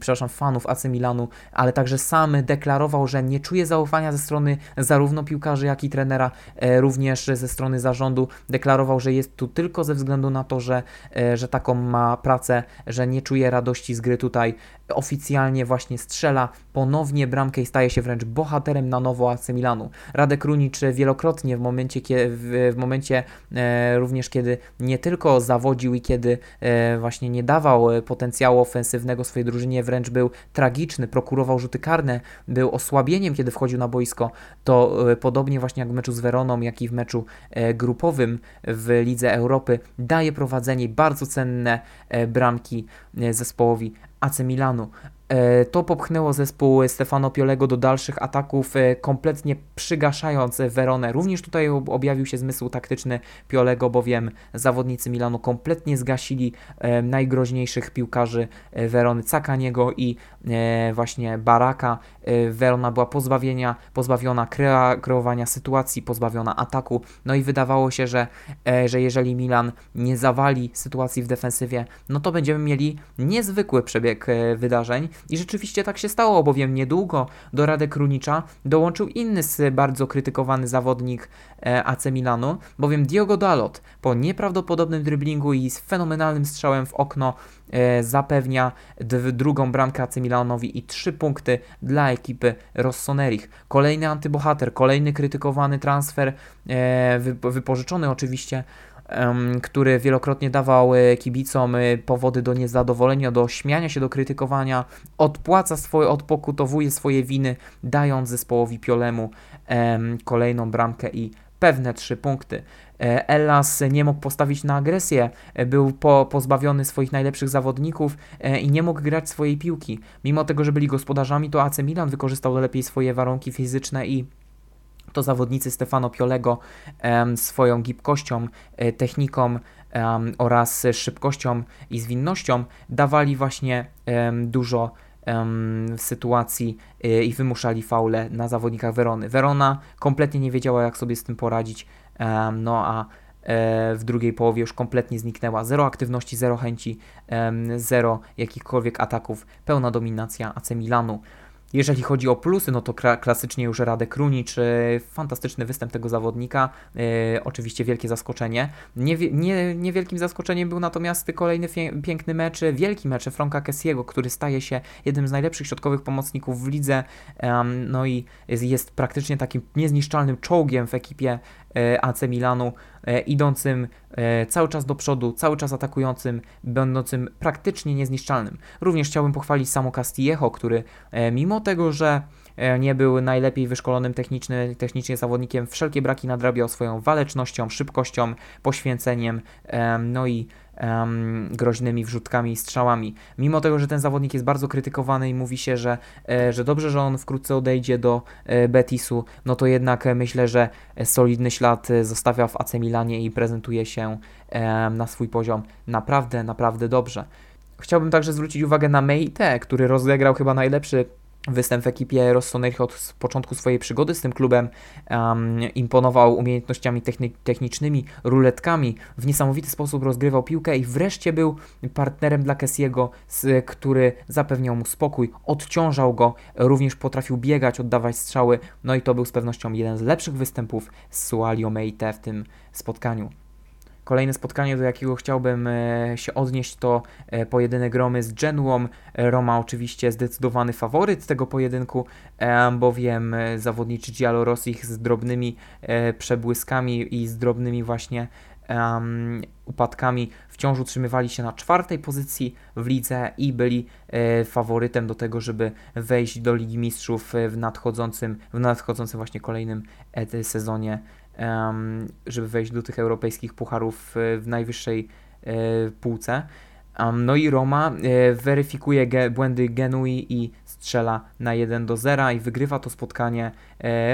przepraszam, fanów AC Milanu, ale także sam deklarował, że nie czuje zaufania ze strony zarówno piłkarzy, jak i trenera, e, również ze strony zarządu. Deklarował, że jest tu tylko ze względu na to, że, e, że taką ma pracę, że nie czuje radości z gry tutaj. Oficjalnie właśnie strzela ponownie bramkę i staje się wręcz bohaterem na nowo AC Milanu. Radek Runicz wielokrotnie w momencie, w, momencie e, również kiedy nie tylko zawodził i kiedy właśnie nie dawał potencjału ofensywnego swojej drużynie, wręcz był tragiczny, prokurował rzuty karne, był osłabieniem, kiedy wchodził na boisko, to e, podobnie właśnie jak w meczu z Weroną, jak i w meczu e, grupowym w Lidze Europy, daje prowadzenie bardzo cenne e, bramki zespołowi AC Milanu. E, to popchnęło zespół Stefano Piolego do dalszych ataków, e, kompletnie przygaszając Veronę. Również tutaj objawił się zmysł taktyczny Piolego, bowiem zawodnicy Milanu kompletnie zgasili e, najgroźniejszych piłkarzy Verony, Cakaniego i właśnie Baraka. Verona była pozbawienia, pozbawiona krea, kreowania sytuacji, pozbawiona ataku. No i wydawało się, że, że jeżeli Milan nie zawali sytuacji w defensywie, no to będziemy mieli niezwykły przebieg wydarzeń. I rzeczywiście tak się stało, bowiem niedługo do Rady Krunicza dołączył inny bardzo krytykowany zawodnik e, AC Milanu, bowiem Diogo Dalot po nieprawdopodobnym dryblingu i z fenomenalnym strzałem w okno e, zapewnia drugą bramkę AC Milanowi i trzy punkty dla ekipy Rossonerich. Kolejny antybohater, kolejny krytykowany transfer, e, wypożyczony oczywiście który wielokrotnie dawał e, kibicom e, powody do niezadowolenia, do śmiania się, do krytykowania, odpłaca swoje, odpokutowuje swoje winy, dając zespołowi Piolemu kolejną bramkę i pewne trzy punkty. E, Ellas nie mógł postawić na agresję, był po, pozbawiony swoich najlepszych zawodników i nie mógł grać swojej piłki. Mimo tego, że byli gospodarzami, to AC Milan wykorzystał lepiej swoje warunki fizyczne i to zawodnicy Stefano Piolego swoją gibkością, e, techniką oraz szybkością i zwinnością dawali właśnie dużo sytuacji e, i wymuszali faule na zawodnikach Werony. Werona kompletnie nie wiedziała, jak sobie z tym poradzić, no a e, w drugiej połowie już kompletnie zniknęła. Zero aktywności, zero chęci, zero jakichkolwiek ataków, pełna dominacja AC Milanu. Jeżeli chodzi o plusy, no to klasycznie już Radek Krunic, fantastyczny występ tego zawodnika, e, oczywiście wielkie zaskoczenie. Nie, nie, niewielkim zaskoczeniem był natomiast kolejny piękny mecz, wielki mecz Franka Kessiego, który staje się jednym z najlepszych środkowych pomocników w lidze, no i jest praktycznie takim niezniszczalnym czołgiem w ekipie AC Milanu, e, idącym e, cały czas do przodu, cały czas atakującym, będącym praktycznie niezniszczalnym. Również chciałbym pochwalić samo Castillejo, który e, mimo tego, że e, nie był najlepiej wyszkolonym techniczny, technicznie zawodnikiem, wszelkie braki nadrabiał swoją walecznością, szybkością, poświęceniem, e, no i em, groźnymi wrzutkami i strzałami. Mimo tego, że ten zawodnik jest bardzo krytykowany i mówi się, że, e, że dobrze, że on wkrótce odejdzie do e, Betisu, no to jednak e, myślę, że solidny ślad zostawia w AC Milanie i prezentuje się na swój poziom naprawdę, naprawdę dobrze. Chciałbym także zwrócić uwagę na Meite, który rozegrał chyba najlepszy występ w ekipie Rossoneri od początku swojej przygody z tym klubem. Um, imponował umiejętnościami techni- technicznymi, ruletkami, w niesamowity sposób rozgrywał piłkę i wreszcie był partnerem dla Kessiego, który zapewniał mu spokój, odciążał go, również potrafił biegać, oddawać strzały, no i to był z pewnością jeden z lepszych występów z Sualio Meite w tym spotkaniu. Kolejne spotkanie, do jakiego chciałbym e, się odnieść, to e, pojedynek Romy z Genuą. E, Roma oczywiście zdecydowany faworyt tego pojedynku, bowiem zawodniczy Giallo Rossich z drobnymi przebłyskami i z drobnymi właśnie upadkami wciąż utrzymywali się na czwartej pozycji w lidze i byli faworytem do tego, żeby wejść do Ligi Mistrzów w nadchodzącym, w nadchodzącym właśnie kolejnym sezonie żeby wejść do tych europejskich pucharów e, w najwyższej e, półce. No i Roma e, weryfikuje błędy Genui i strzela na 1 do 0 i wygrywa to spotkanie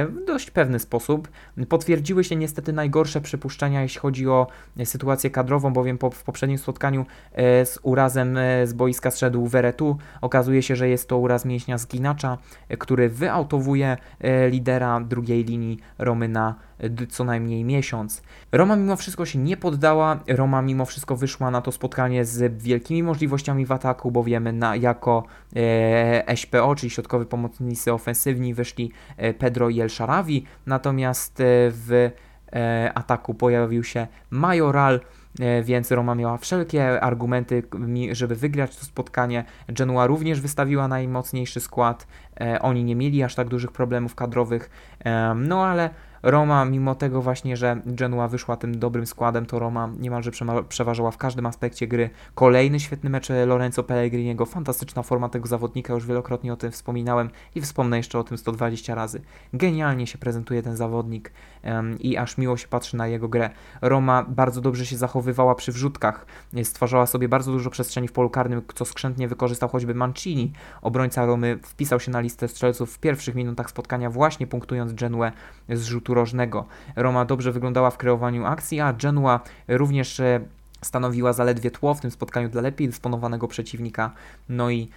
w dość pewny sposób. Potwierdziły się niestety najgorsze przypuszczenia, jeśli chodzi o e, sytuację kadrową, bowiem po, w poprzednim spotkaniu e, z urazem e, z boiska zszedł Veretu. Okazuje się, że jest to uraz mięśnia zginacza, e, który wyautowuje e, lidera drugiej linii Romy na e, co najmniej miesiąc. Roma mimo wszystko się nie poddała, Roma mimo wszystko wyszła na to spotkanie z wielkimi możliwościami w ataku, bowiem na, jako e, SPO, czyli środkowy pomocnicy ofensywni, wyszli e, Pedro i El Sharawi, natomiast e, w e, ataku pojawił się Majoral, e, więc Roma miała wszelkie argumenty, żeby wygrać to spotkanie. Genua również wystawiła najmocniejszy skład, oni nie mieli aż tak dużych problemów kadrowych, no ale Roma, mimo tego właśnie, że Genua wyszła tym dobrym składem, to Roma niemalże przeważała w każdym aspekcie gry. Kolejny świetny mecz Lorenzo Pellegriniego, fantastyczna forma tego zawodnika, już wielokrotnie o tym wspominałem i wspomnę jeszcze o tym 120 razy. Genialnie się prezentuje ten zawodnik i aż miło się patrzy na jego grę. Roma bardzo dobrze się zachowywała przy wrzutkach, e, stwarzała sobie bardzo dużo przestrzeni w polu karnym, co skrzętnie wykorzystał choćby Mancini. Obrońca Romy wpisał się na listę strzelców w pierwszych minutach spotkania, właśnie punktując Genuę z rzutu rożnego. Roma dobrze wyglądała w kreowaniu akcji, a Genua również e, stanowiła zaledwie tło w tym spotkaniu dla lepiej dysponowanego przeciwnika. No i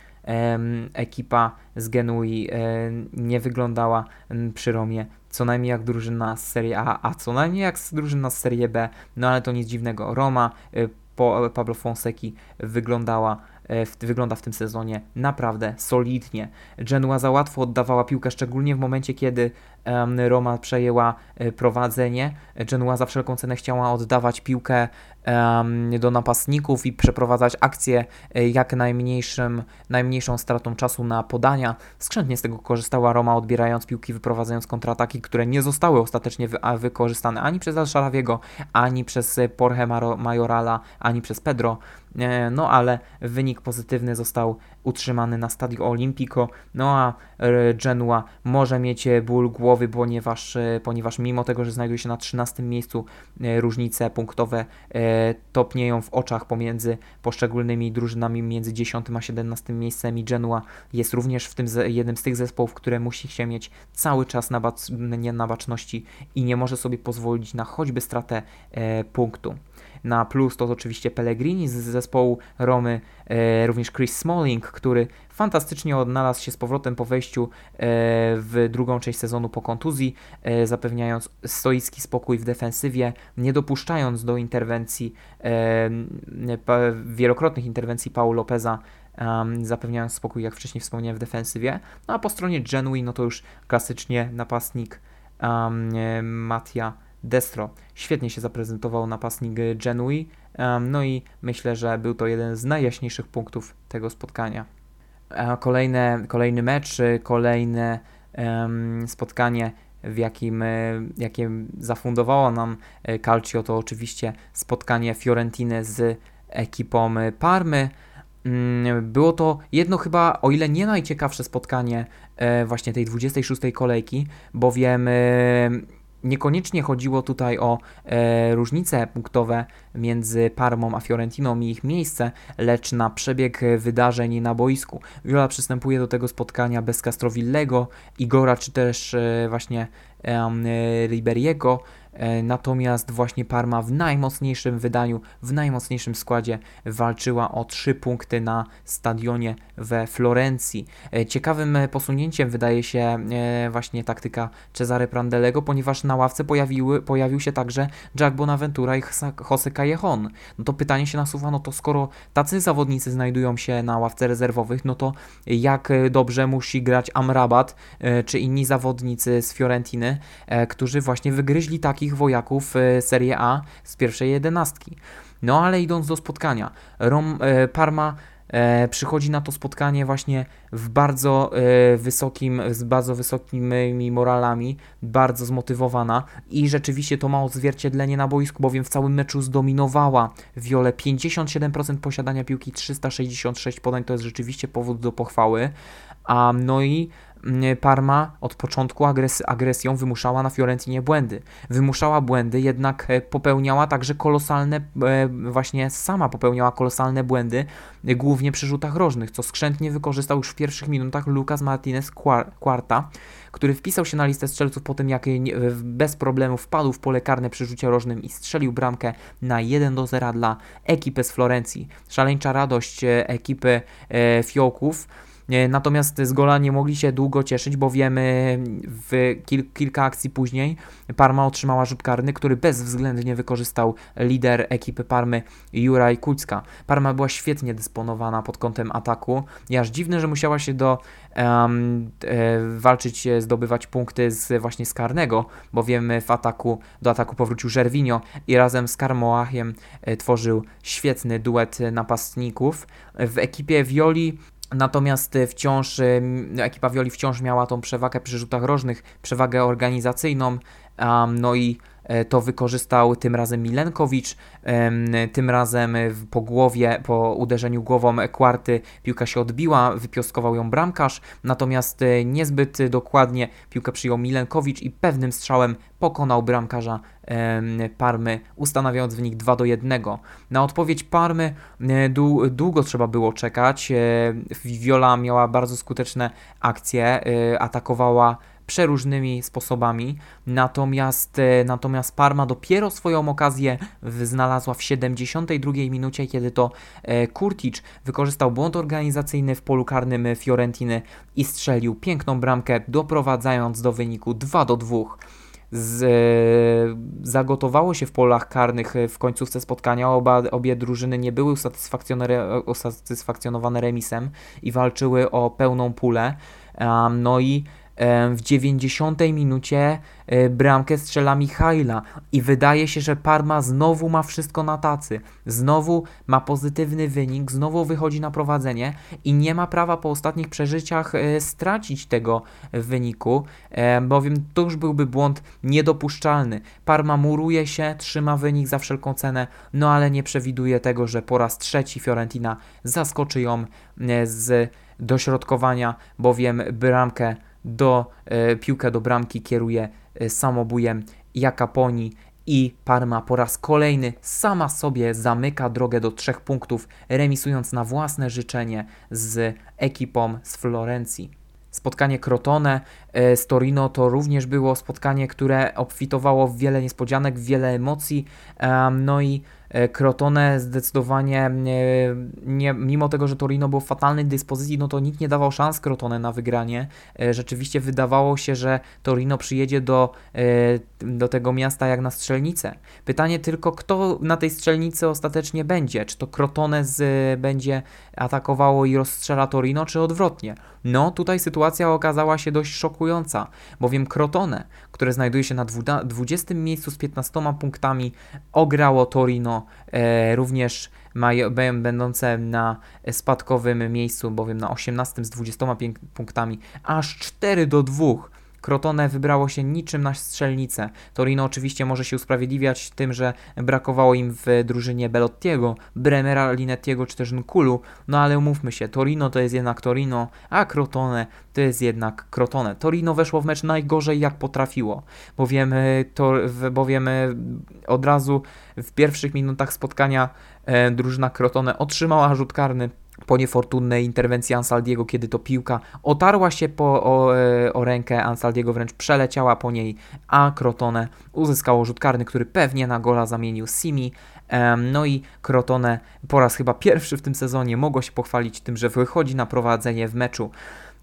ekipa z Genui e, nie wyglądała przy Romie co najmniej jak drużyna z Serie A, a co najmniej jak drużyna z Serie B. No ale to nic dziwnego. Roma e, po Pablo Fonseki wyglądała w, wygląda w tym sezonie naprawdę solidnie. Genua za łatwo oddawała piłkę, szczególnie w momencie, kiedy em, Roma przejęła e, prowadzenie. Genua za wszelką cenę chciała oddawać piłkę em, do napastników i przeprowadzać akcję e, jak najmniejszym, najmniejszą stratą czasu na podania. Skrzętnie z tego korzystała Roma, odbierając piłki, wyprowadzając kontrataki, które nie zostały ostatecznie wy, wykorzystane ani przez Alszarawiego, ani przez e, Maro- Majorala, ani przez Pedro. E, No ale wynik pozytywny został utrzymany na Stadio Olimpico. No a e, Genua może mieć e, ból głowy, ponieważ, ponieważ mimo tego, że znajduje się na 13 miejscu, różnice punktowe topnieją w oczach pomiędzy poszczególnymi drużynami między 10 a 17 miejscem i Genua jest również w tym jednym z tych zespołów, które musi się mieć cały czas na, bac, na baczności i nie może sobie pozwolić na choćby stratę punktu. Na plus to oczywiście Pellegrini z zespołu Romy, e, również Chris Smalling, który fantastycznie odnalazł się z powrotem po wejściu e, w drugą część sezonu po kontuzji, e, zapewniając stoicki spokój w defensywie, nie dopuszczając do interwencji, wielokrotnych interwencji Paul Lopeza, um, zapewniając spokój, jak wcześniej wspomniałem, w defensywie. No a po stronie Genui, no to już klasycznie napastnik um, Mattia Destro. Świetnie się zaprezentował napastnik Genui, no i myślę, że był to jeden z najjaśniejszych punktów tego spotkania. Kolejne, kolejny mecz, kolejne spotkanie w jakim, jakie zafundowało nam Calcio, to oczywiście spotkanie Fiorentiny z ekipą Parmy. Mm, było to jedno chyba, o ile nie najciekawsze spotkanie właśnie tej 26. kolejki, bowiem Niekoniecznie chodziło tutaj o e, różnice punktowe między Parmą a Fiorentiną i ich miejsce, lecz na przebieg wydarzeń na boisku. Viola przystępuje do tego spotkania bez Castrovillego, Igora czy też e, właśnie e, Riberiego, natomiast właśnie Parma w najmocniejszym wydaniu, w najmocniejszym składzie walczyła o trzy punkty na stadionie we Florencji. E, ciekawym posunięciem wydaje się e, właśnie taktyka Cesare Prandelego, ponieważ na ławce pojawiły, pojawił się także Jack Bonaventura i Jose Callejon. No to pytanie się nasuwa, no to skoro tacy zawodnicy znajdują się na ławce rezerwowych, no to jak dobrze musi grać Amrabat czy inni zawodnicy z Fiorentiny, którzy właśnie wygryźli taki takich wojaków e, Serie A z pierwszej jedenastki. No ale idąc do spotkania, Rom, e, Parma e, przychodzi na to spotkanie właśnie w bardzo wysokim, z bardzo wysokimi moralami, bardzo zmotywowana i rzeczywiście to ma odzwierciedlenie na boisku, bowiem w całym meczu zdominowała Wiole 57% posiadania piłki, 366 podań, to jest rzeczywiście powód do pochwały. A no i Parma od początku agres agresją wymuszała na Fiorentinie błędy. Wymuszała błędy, jednak e, popełniała także kolosalne, e, właśnie sama popełniała kolosalne błędy, e, głównie przy rzutach rożnych, co skrzętnie wykorzystał już w pierwszych minutach Lucas Martinez Quarta, który wpisał się na listę strzelców po tym, jak bez problemu wpadł w pole karne przy rzucie rożnym i strzelił bramkę na 1 do 0 dla ekipy z Florencji. Szaleńcza radość ekipy Fiołków. Natomiast z gola nie mogli się długo cieszyć, bo wiemy w kil kilka akcji później Parma otrzymała rzut karny, który bezwzględnie wykorzystał lider ekipy Parmy Juraj Kucka. Parma była świetnie dysponowana pod kątem ataku i aż dziwne, że musiała się do um, e, walczyć, zdobywać punkty z właśnie z karnego, bo wiemy w ataku, do ataku powrócił Żerwinio i razem z Karmoachem e, tworzył świetny duet napastników. W ekipie Violi Natomiast e, wciąż e, ekipa Violi wciąż miała tą przewagę przy rzutach rożnych, przewagę organizacyjną, no i to wykorzystał tym razem Milenkowicz, tym razem po głowie, po uderzeniu głową kwarty piłka się odbiła, wypioskował ją bramkarz, natomiast niezbyt dokładnie piłkę przyjął Milenkowicz i pewnym strzałem pokonał bramkarza Parmy, ustanawiając wynik 2 do 1. Na odpowiedź Parmy e, długo trzeba było czekać. E, Viola miała bardzo skuteczne akcje, e, atakowała przeróżnymi sposobami. Natomiast, natomiast Parma dopiero swoją okazję znalazła w 72 minucie, kiedy to Kurtic wykorzystał błąd organizacyjny w polu karnym Fiorentiny i strzelił piękną bramkę, doprowadzając do wyniku 2 do 2 z, zagotowało się w polach karnych w końcówce spotkania. Oba, obie drużyny nie były usatysfakcjonowane remisem i walczyły o pełną pulę. No i w 90 minucie e, bramkę strzela Michaila i wydaje się, że Parma znowu ma wszystko na tacy. Znowu ma pozytywny wynik, znowu wychodzi na prowadzenie i nie ma prawa po ostatnich przeżyciach e, stracić tego wyniku, e, bowiem to już byłby błąd niedopuszczalny. Parma muruje się, trzyma wynik za wszelką cenę, no ale nie przewiduje tego, że po raz trzeci Fiorentina zaskoczy ją z dośrodkowania, bowiem bramkę do e, piłkę do bramki kieruje e, samobujem Jakaponi i Parma po raz kolejny sama sobie zamyka drogę do trzech punktów, remisując na własne życzenie z ekipą z Florencji. Spotkanie Crotone e, z Torino to również było spotkanie, które obfitowało w wiele niespodzianek, w wiele emocji. No i Crotone zdecydowanie, e, nie, mimo tego, że Torino było w fatalnej dyspozycji, no to nikt nie dawał szans Crotone na wygranie. E, rzeczywiście wydawało się, że Torino przyjedzie do, do tego miasta jak na strzelnicę. Pytanie tylko, kto na tej strzelnicy ostatecznie będzie? Czy to Crotone z, będzie atakowało i rozstrzela Torino, czy odwrotnie? No, tutaj sytuacja okazała się dość szokująca, bowiem Crotone, które znajduje się na 20 miejscu z 15 punktami, ograło Torino e, również będące na spadkowym miejscu, bowiem na 18 z 20 punktami, aż 4 do 2 Crotone wybrało się niczym na strzelnicę. Torino oczywiście może się usprawiedliwiać tym, że brakowało im w drużynie Belottiego, Bremera, Linettiego czy też Nkulu, no ale umówmy się, Torino to jest jednak Torino, a Crotone to jest jednak Crotone. Torino weszło w mecz najgorzej jak potrafiło, bowiem, to, bowiem od razu w pierwszych minutach spotkania e, drużyna Crotone otrzymała rzut karny po niefortunnej interwencji Ansaldiego, kiedy to piłka otarła się po, o, e, o rękę, Ansaldiego wręcz przeleciała po niej, a Crotone uzyskało rzut karny, który pewnie na gola zamienił Simi. No i Crotone po raz chyba pierwszy w tym sezonie mogło się pochwalić tym, że wychodzi na prowadzenie w meczu.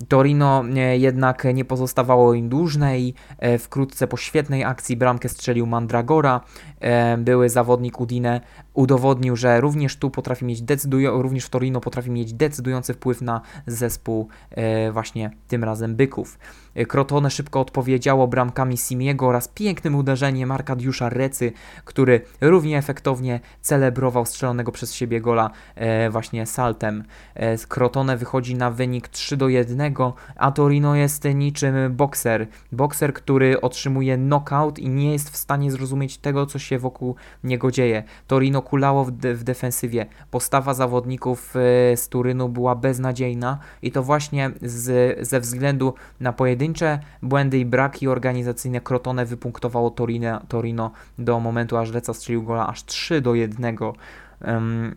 Torino e, jednak nie pozostawało im dłużne i e, wkrótce po świetnej akcji bramkę strzelił Mandragora. E, były zawodnik Udine udowodnił, że również tu potrafi mieć decydują, również w Torino potrafi mieć decydujący wpływ na zespół właśnie tym razem Byków. Crotone szybko odpowiedziało bramkami Simiego oraz pięknym uderzeniem Arkadiusza Recy, który równie efektownie celebrował strzelonego przez siebie gola właśnie saltem. Crotone wychodzi na wynik 3 do 1 a Torino jest niczym bokser. Bokser, który otrzymuje knockout i nie jest w stanie zrozumieć tego, co się wokół niego dzieje. Torino kulało w, de w defensywie. Postawa zawodników e, z Turynu była beznadziejna i to właśnie z, ze względu na pojedyncze błędy i braki organizacyjne Crotone wypunktowało Torino, Torino do momentu, aż Leca strzelił gola aż 3 do 1. Um,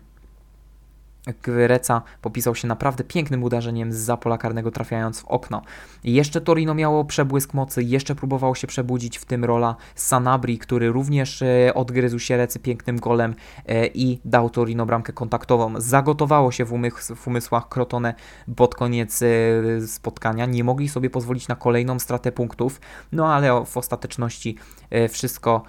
Reca popisał się naprawdę pięknym uderzeniem z pola karnego trafiając w okno. Jeszcze Torino miało przebłysk mocy, jeszcze próbował się przebudzić w tym rola Sanabri, który również e, odgryzł się Recy pięknym golem e, i dał Torino bramkę kontaktową. Zagotowało się w, w umysłach Crotone pod koniec e, spotkania. Nie mogli sobie pozwolić na kolejną stratę punktów, no ale w ostateczności wszystko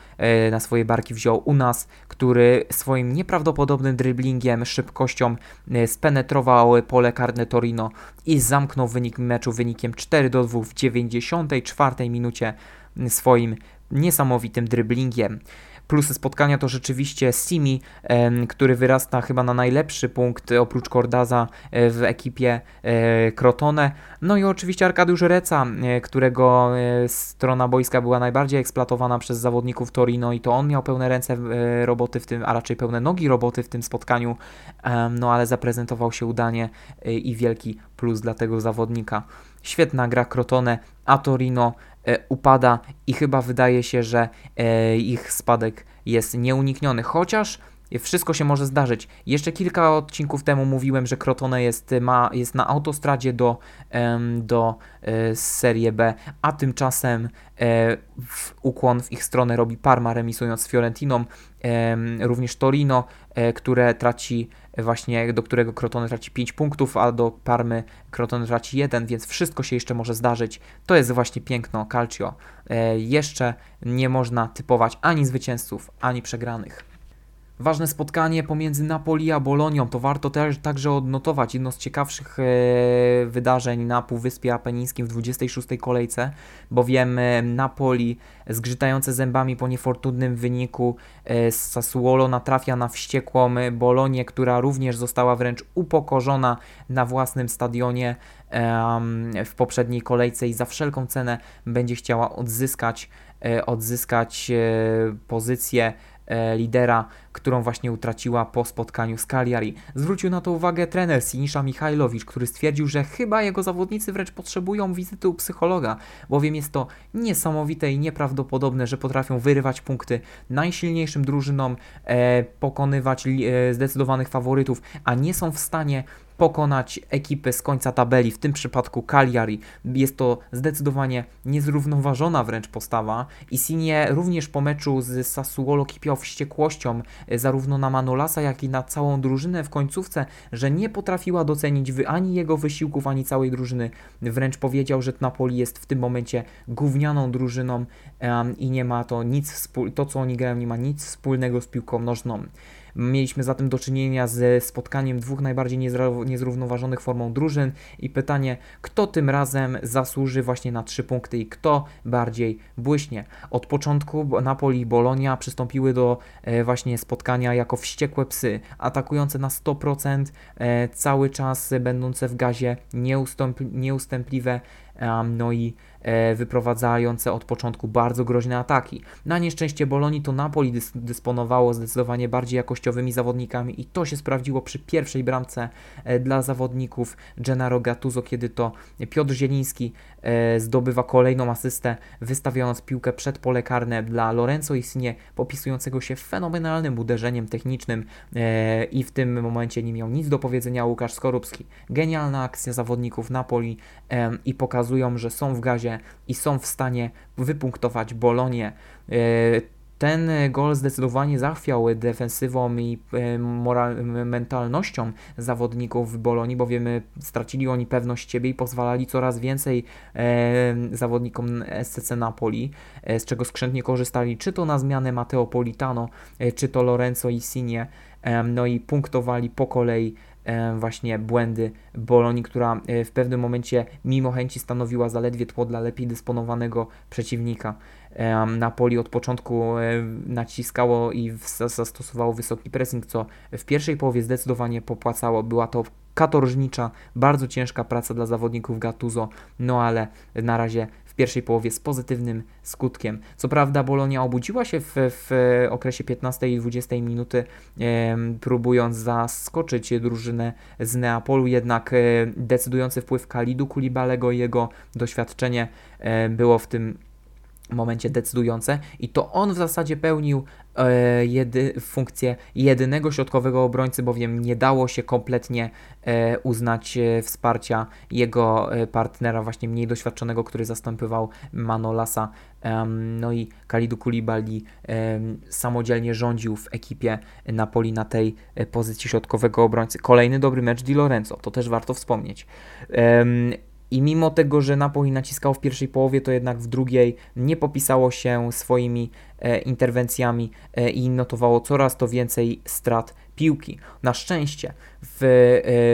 na swoje barki wziął u nas, który swoim nieprawdopodobnym driblingiem, szybkością spenetrował pole karne Torino i zamknął wynik meczu wynikiem 4 do 2 w 94 minucie swoim niesamowitym dryblingiem. Plusy spotkania to rzeczywiście Simi, który wyrasta chyba na najlepszy punkt oprócz Cordaza e, w ekipie e, Crotone. No i oczywiście Arkadiusz Reca, e, którego strona boiska była najbardziej eksploatowana przez zawodników Torino i to on miał pełne ręce roboty w tym, a raczej pełne nogi roboty w tym spotkaniu, no ale zaprezentował się udanie i wielki plus dla tego zawodnika. Świetna gra Crotone, a Torino upada i chyba wydaje się, że e, ich spadek jest nieunikniony, chociaż wszystko się może zdarzyć. Jeszcze kilka odcinków temu mówiłem, że Crotone jest, ma, jest na autostradzie do, do e, Serie B, a tymczasem ukłon w ich stronę robi Parma remisując z Fiorentiną, również Torino, które traci właśnie do którego Crotone traci 5 punktów, a do Parmy Crotone traci 1, więc wszystko się jeszcze może zdarzyć. To jest właśnie piękno Calcio. E, jeszcze nie można typować ani zwycięzców, ani przegranych. Ważne spotkanie pomiędzy Napoli a Bolonią to warto też także odnotować. Jedno z ciekawszych e, wydarzeń na Półwyspie Apenińskim w 26. kolejce, bowiem e, Napoli zgrzytające zębami po niefortunnym wyniku e, z Sassuolo natrafia na wściekłą Bolonię, która również została wręcz upokorzona na własnym stadionie w poprzedniej kolejce i za wszelką cenę będzie chciała odzyskać, odzyskać pozycję lidera, którą właśnie utraciła po spotkaniu z Cagliari. Zwrócił na to uwagę trener Sinisza Michajlowicz, który stwierdził, że chyba jego zawodnicy wręcz potrzebują wizyty u psychologa, bowiem jest to niesamowite i nieprawdopodobne, że potrafią wyrywać punkty najsilniejszym drużynom, e, pokonywać e, zdecydowanych faworytów, a nie są w stanie pokonać ekipy z końca tabeli, w tym przypadku Cagliari. Jest to zdecydowanie niezrównoważona wręcz postawa i Sinie również po meczu z Sassuolo kipiał wściekłością e, zarówno na Manolasa, jak i na całą drużynę w końcówce, że nie potrafiła docenić ani jego wysiłków, ani całej drużyny. Wręcz powiedział, że Napoli jest w tym momencie gównianą drużyną um, i nie ma to nic to co oni grają nie ma nic wspólnego z piłką nożną. Mieliśmy zatem do czynienia ze spotkaniem dwóch najbardziej niezrównoważonych formą drużyn i pytanie, kto tym razem zasłuży właśnie na trzy punkty i kto bardziej błyśnie. Od początku Napoli i Bolonia przystąpiły do e, właśnie spotkania jako wściekłe psy, atakujące na 100%, e, cały czas będące w gazie, nieustępliwe no i wyprowadzające od początku bardzo groźne ataki. Na nieszczęście Bolonii to Napoli dys dysponowało zdecydowanie bardziej jakościowymi zawodnikami i to się sprawdziło przy pierwszej bramce e, dla zawodników Gennaro Gattuso, kiedy to Piotr Zieliński e, zdobywa kolejną asystę, wystawiając piłkę przed pole karne dla Lorenzo Insigne, popisującego się fenomenalnym uderzeniem technicznym i w tym momencie nie miał nic do powiedzenia Łukasz Skorupski. Genialna akcja zawodników Napoli i pokazują, że są w gazie i są w stanie wypunktować Bolonię. E, ten gol zdecydowanie zachwiał defensywą i e, moral, mentalnością zawodników w Bolonii, bowiem stracili oni pewność siebie i pozwalali coraz więcej e, zawodnikom SCC Napoli, z czego skrzętnie korzystali, czy to na zmianę Matteo Politano, czy to Lorenzo Insigne, no i punktowali po kolei właśnie błędy Bolonii, która e, w pewnym momencie mimo chęci stanowiła zaledwie tło dla lepiej dysponowanego przeciwnika. E, Napoli od początku naciskało i zastosowało wysoki pressing, co w pierwszej połowie zdecydowanie popłacało. Była to katorżnicza, bardzo ciężka praca dla zawodników Gattuso, no ale na razie w pierwszej połowie z pozytywnym skutkiem. Co prawda Bolonia obudziła się w, w okresie 15 i 20 minuty, próbując zaskoczyć drużynę z Neapolu, jednak e, decydujący wpływ Kalidu Kulibalego i jego doświadczenie e, było w tym momencie decydujące i to on w zasadzie pełnił e, jedy, funkcję jedynego środkowego obrońcy, bowiem nie dało się kompletnie e, uznać e, wsparcia jego e, partnera, właśnie mniej doświadczonego, który zastępował Manolasa. no i Kalidu Koulibaly samodzielnie rządził w ekipie Napoli na tej e, pozycji środkowego obrońcy. Kolejny dobry mecz Di Lorenzo, to też warto wspomnieć. I mimo tego, że Napoli naciskało w pierwszej połowie, to jednak w drugiej nie popisało się swoimi e, interwencjami e, i notowało coraz to więcej strat piłki. Na szczęście w,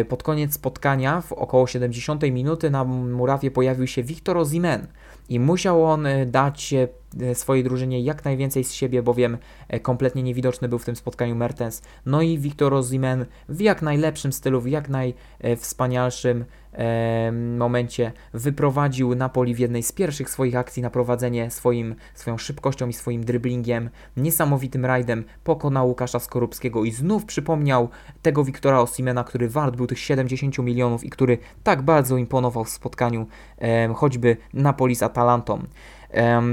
e, pod koniec spotkania, w około 70 minuty na murawie pojawił się Victor Ozimen i musiał on e, dać e, swojej drużynie jak najwięcej z siebie, bowiem e, kompletnie niewidoczny był w tym spotkaniu Mertens. No i Victor Ozimen w jak najlepszym stylu, w jak najwspanialszym momencie wyprowadził Napoli w jednej z pierwszych swoich akcji na prowadzenie swoim, swoją szybkością i swoim dribblingiem, niesamowitym rajdem pokonał Łukasza Skorupskiego i znów przypomniał tego Wiktora Osimena, który wart był tych 70 milionów i który tak bardzo imponował w spotkaniu choćby Napoli z Atalantą.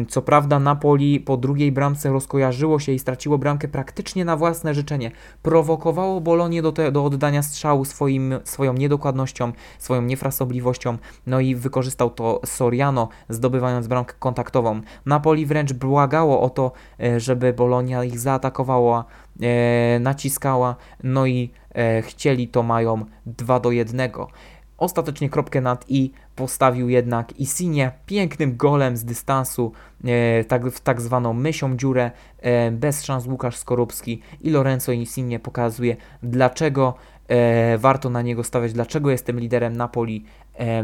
Co prawda Napoli po drugiej bramce rozkojarzyło się i straciło bramkę praktycznie na własne życzenie. Prowokowało Bolonię do, do oddania strzału swoim, swoją niedokładnością, swoją niefrasobliwością, no i wykorzystał to Soriano, zdobywając bramkę kontaktową. Napoli wręcz błagało o to, e, żeby Bolonia ich zaatakowała, e, naciskała, no i e, chcieli to mają 2 do 1. Ostatecznie kropkę nad i postawił jednak Isinie pięknym golem z dystansu e, tak, w tak zwaną mysią dziurę e, bez szans Łukasz Skorupski i Lorenzo Insigne pokazuje dlaczego e, warto na niego stawiać, dlaczego jestem liderem Napoli.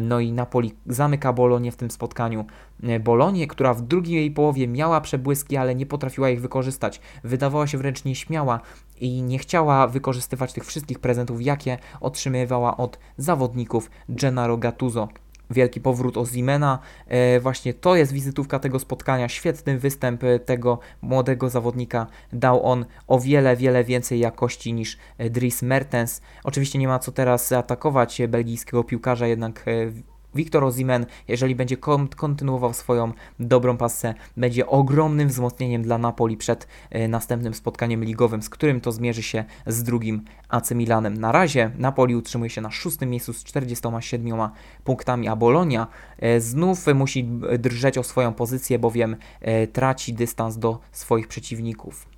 No i Napoli zamyka Bolonię w tym spotkaniu. E, Bolonię, która w drugiej połowie miała przebłyski, ale nie potrafiła ich wykorzystać. Wydawała się wręcz nieśmiała i nie chciała wykorzystywać tych wszystkich prezentów, jakie otrzymywała od zawodników Gennaro Gattuso wielki powrót Ozimena. E, właśnie to jest wizytówka tego spotkania. Świetny występ e, tego młodego zawodnika. Dał on o wiele, wiele więcej jakości niż e, Dries Mertens. Oczywiście nie ma co teraz atakować belgijskiego piłkarza, jednak Wiktor Ozimen, jeżeli będzie kontynuował swoją dobrą pasę, będzie ogromnym wzmocnieniem dla Napoli przed e, następnym spotkaniem ligowym, z którym to zmierzy się z drugim AC Milanem. Na razie Napoli utrzymuje się na szóstym miejscu z 47 punktami, a Bolonia e, znów musi drżeć o swoją pozycję, bowiem e, traci dystans do swoich przeciwników.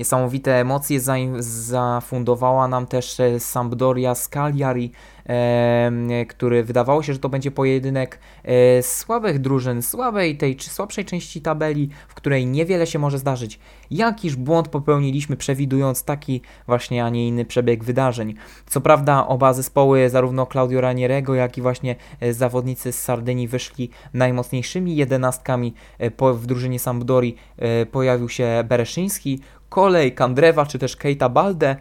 Niesamowite emocje zafundowała nam też Sampdoria z Cagliari, który wydawało się, że to będzie pojedynek e, słabych drużyn, słabej tej czy słabszej części tabeli, w której niewiele się może zdarzyć. Jakiż błąd popełniliśmy przewidując taki właśnie, a nie inny przebieg wydarzeń. Co prawda oba zespoły, zarówno Claudio Ranierego, jak i właśnie e, zawodnicy z Sardynii wyszli najmocniejszymi jedenastkami. E, w drużynie Sampdori pojawił się Bereszyński, Kolej, Kandrewa czy też Keita Balde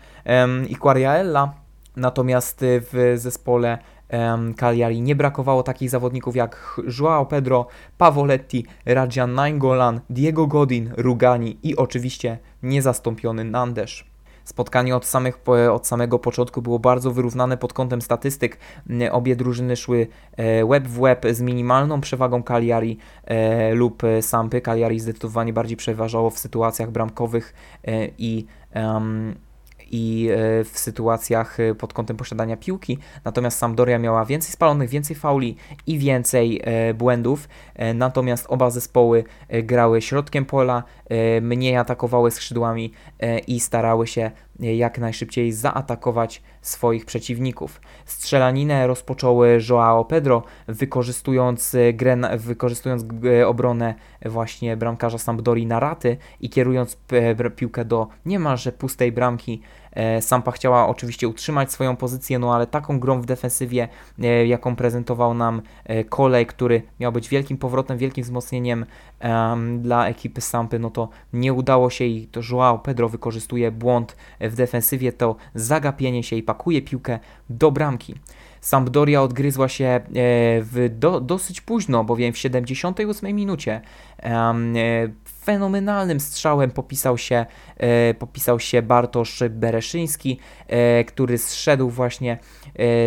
i Quariaella. Natomiast w zespole Cagliari nie brakowało takich zawodników jak Joao Pedro, Pavoletti, Rajan Nainggolan, Diego Godin, Rugani i oczywiście niezastąpiony Nandesz. Spotkanie od, samych, od samego początku było bardzo wyrównane pod kątem statystyk. Obie drużyny szły e, łeb w łeb z minimalną przewagą Cagliari e, lub Sampy. Cagliari zdecydowanie bardziej przeważało w sytuacjach bramkowych e, i i e, w sytuacjach e, pod kątem posiadania piłki. Natomiast Sampdoria miała więcej spalonych, więcej fauli i więcej e, błędów. Natomiast oba zespoły grały środkiem pola, mniej atakowały skrzydłami i starały się jak najszybciej zaatakować swoich przeciwników. Strzelaninę rozpoczęły Joao Pedro, wykorzystując, grę, wykorzystując obronę właśnie bramkarza Sampdori na raty i kierując piłkę do niemalże pustej bramki. E, Sampa chciała oczywiście utrzymać swoją pozycję, no ale taką grą w defensywie, e, jaką prezentował nam e, Kolej, który miał być wielkim powrotem, wielkim wzmocnieniem dla ekipy Sampy, no to nie udało się i to Joao Pedro wykorzystuje błąd w defensywie, to zagapienie się i pakuje piłkę do bramki. Sampdoria odgryzła się w do, dosyć późno, bowiem w 78 minucie fenomenalnym strzałem popisał się, e, popisał się Bartosz Bereszyński, e, który zszedł właśnie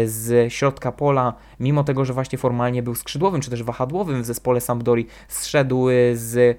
z środka pola, mimo tego, że właśnie formalnie był skrzydłowym czy też wahadłowym w zespole Sampdori, zszedł z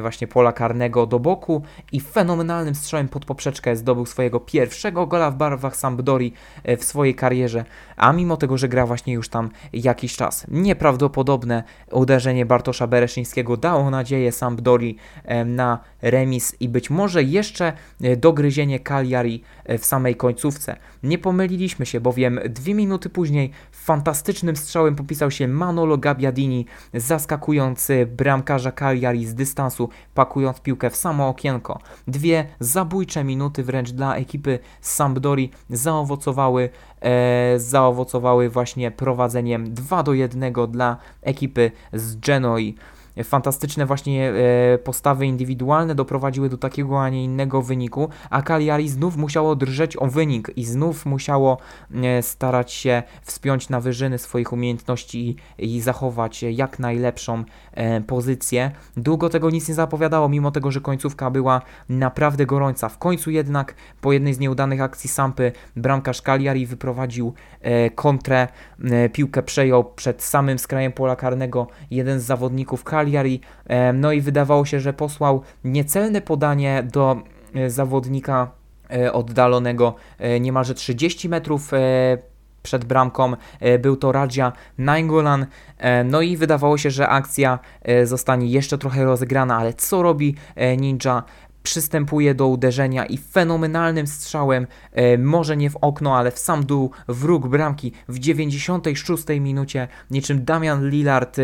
właśnie pola karnego do boku i fenomenalnym strzałem pod poprzeczkę zdobył swojego pierwszego gola w barwach Sampdori e, w swojej karierze, a mimo tego, że gra właśnie już tam jakiś czas. Nieprawdopodobne uderzenie Bartosza Bereszyńskiego dało nadzieję Sampdori na remis i być może jeszcze e, dogryzienie Cagliari e, w samej końcówce. Nie pomyliliśmy się, bowiem dwie minuty później fantastycznym strzałem popisał się Manolo Gabbiadini, zaskakując bramkarza Cagliari z dystansu, pakując piłkę w samo okienko. Dwie zabójcze minuty wręcz dla ekipy Sampdori zaowocowały, e, zaowocowały właśnie prowadzeniem 2 do 1 dla ekipy z Genoi fantastyczne właśnie e, postawy indywidualne doprowadziły do takiego, a nie innego wyniku, a Cagliari znów musiało drżeć o wynik i znów musiało e, starać się wspiąć na wyżyny swoich umiejętności i, i zachować jak najlepszą e, pozycję. Długo tego nic nie zapowiadało, mimo tego, że końcówka była naprawdę gorąca. W końcu jednak po jednej z nieudanych akcji Sampy bramkarz Cagliari wyprowadził kontrę, piłkę przejął przed samym skrajem pola karnego jeden z zawodników Cagliari Cagliari. No i wydawało się, że posłał niecelne podanie do e, zawodnika e, oddalonego e, niemalże 30 metrów przed bramką. Był to Raja Nainggolan. No i wydawało się, że akcja zostanie jeszcze trochę rozegrana, ale co robi Ninja? Przystępuje do uderzenia i fenomenalnym strzałem, e, może nie w okno, ale w sam dół, w róg bramki. W 96 minucie, niczym Damian Lillard e,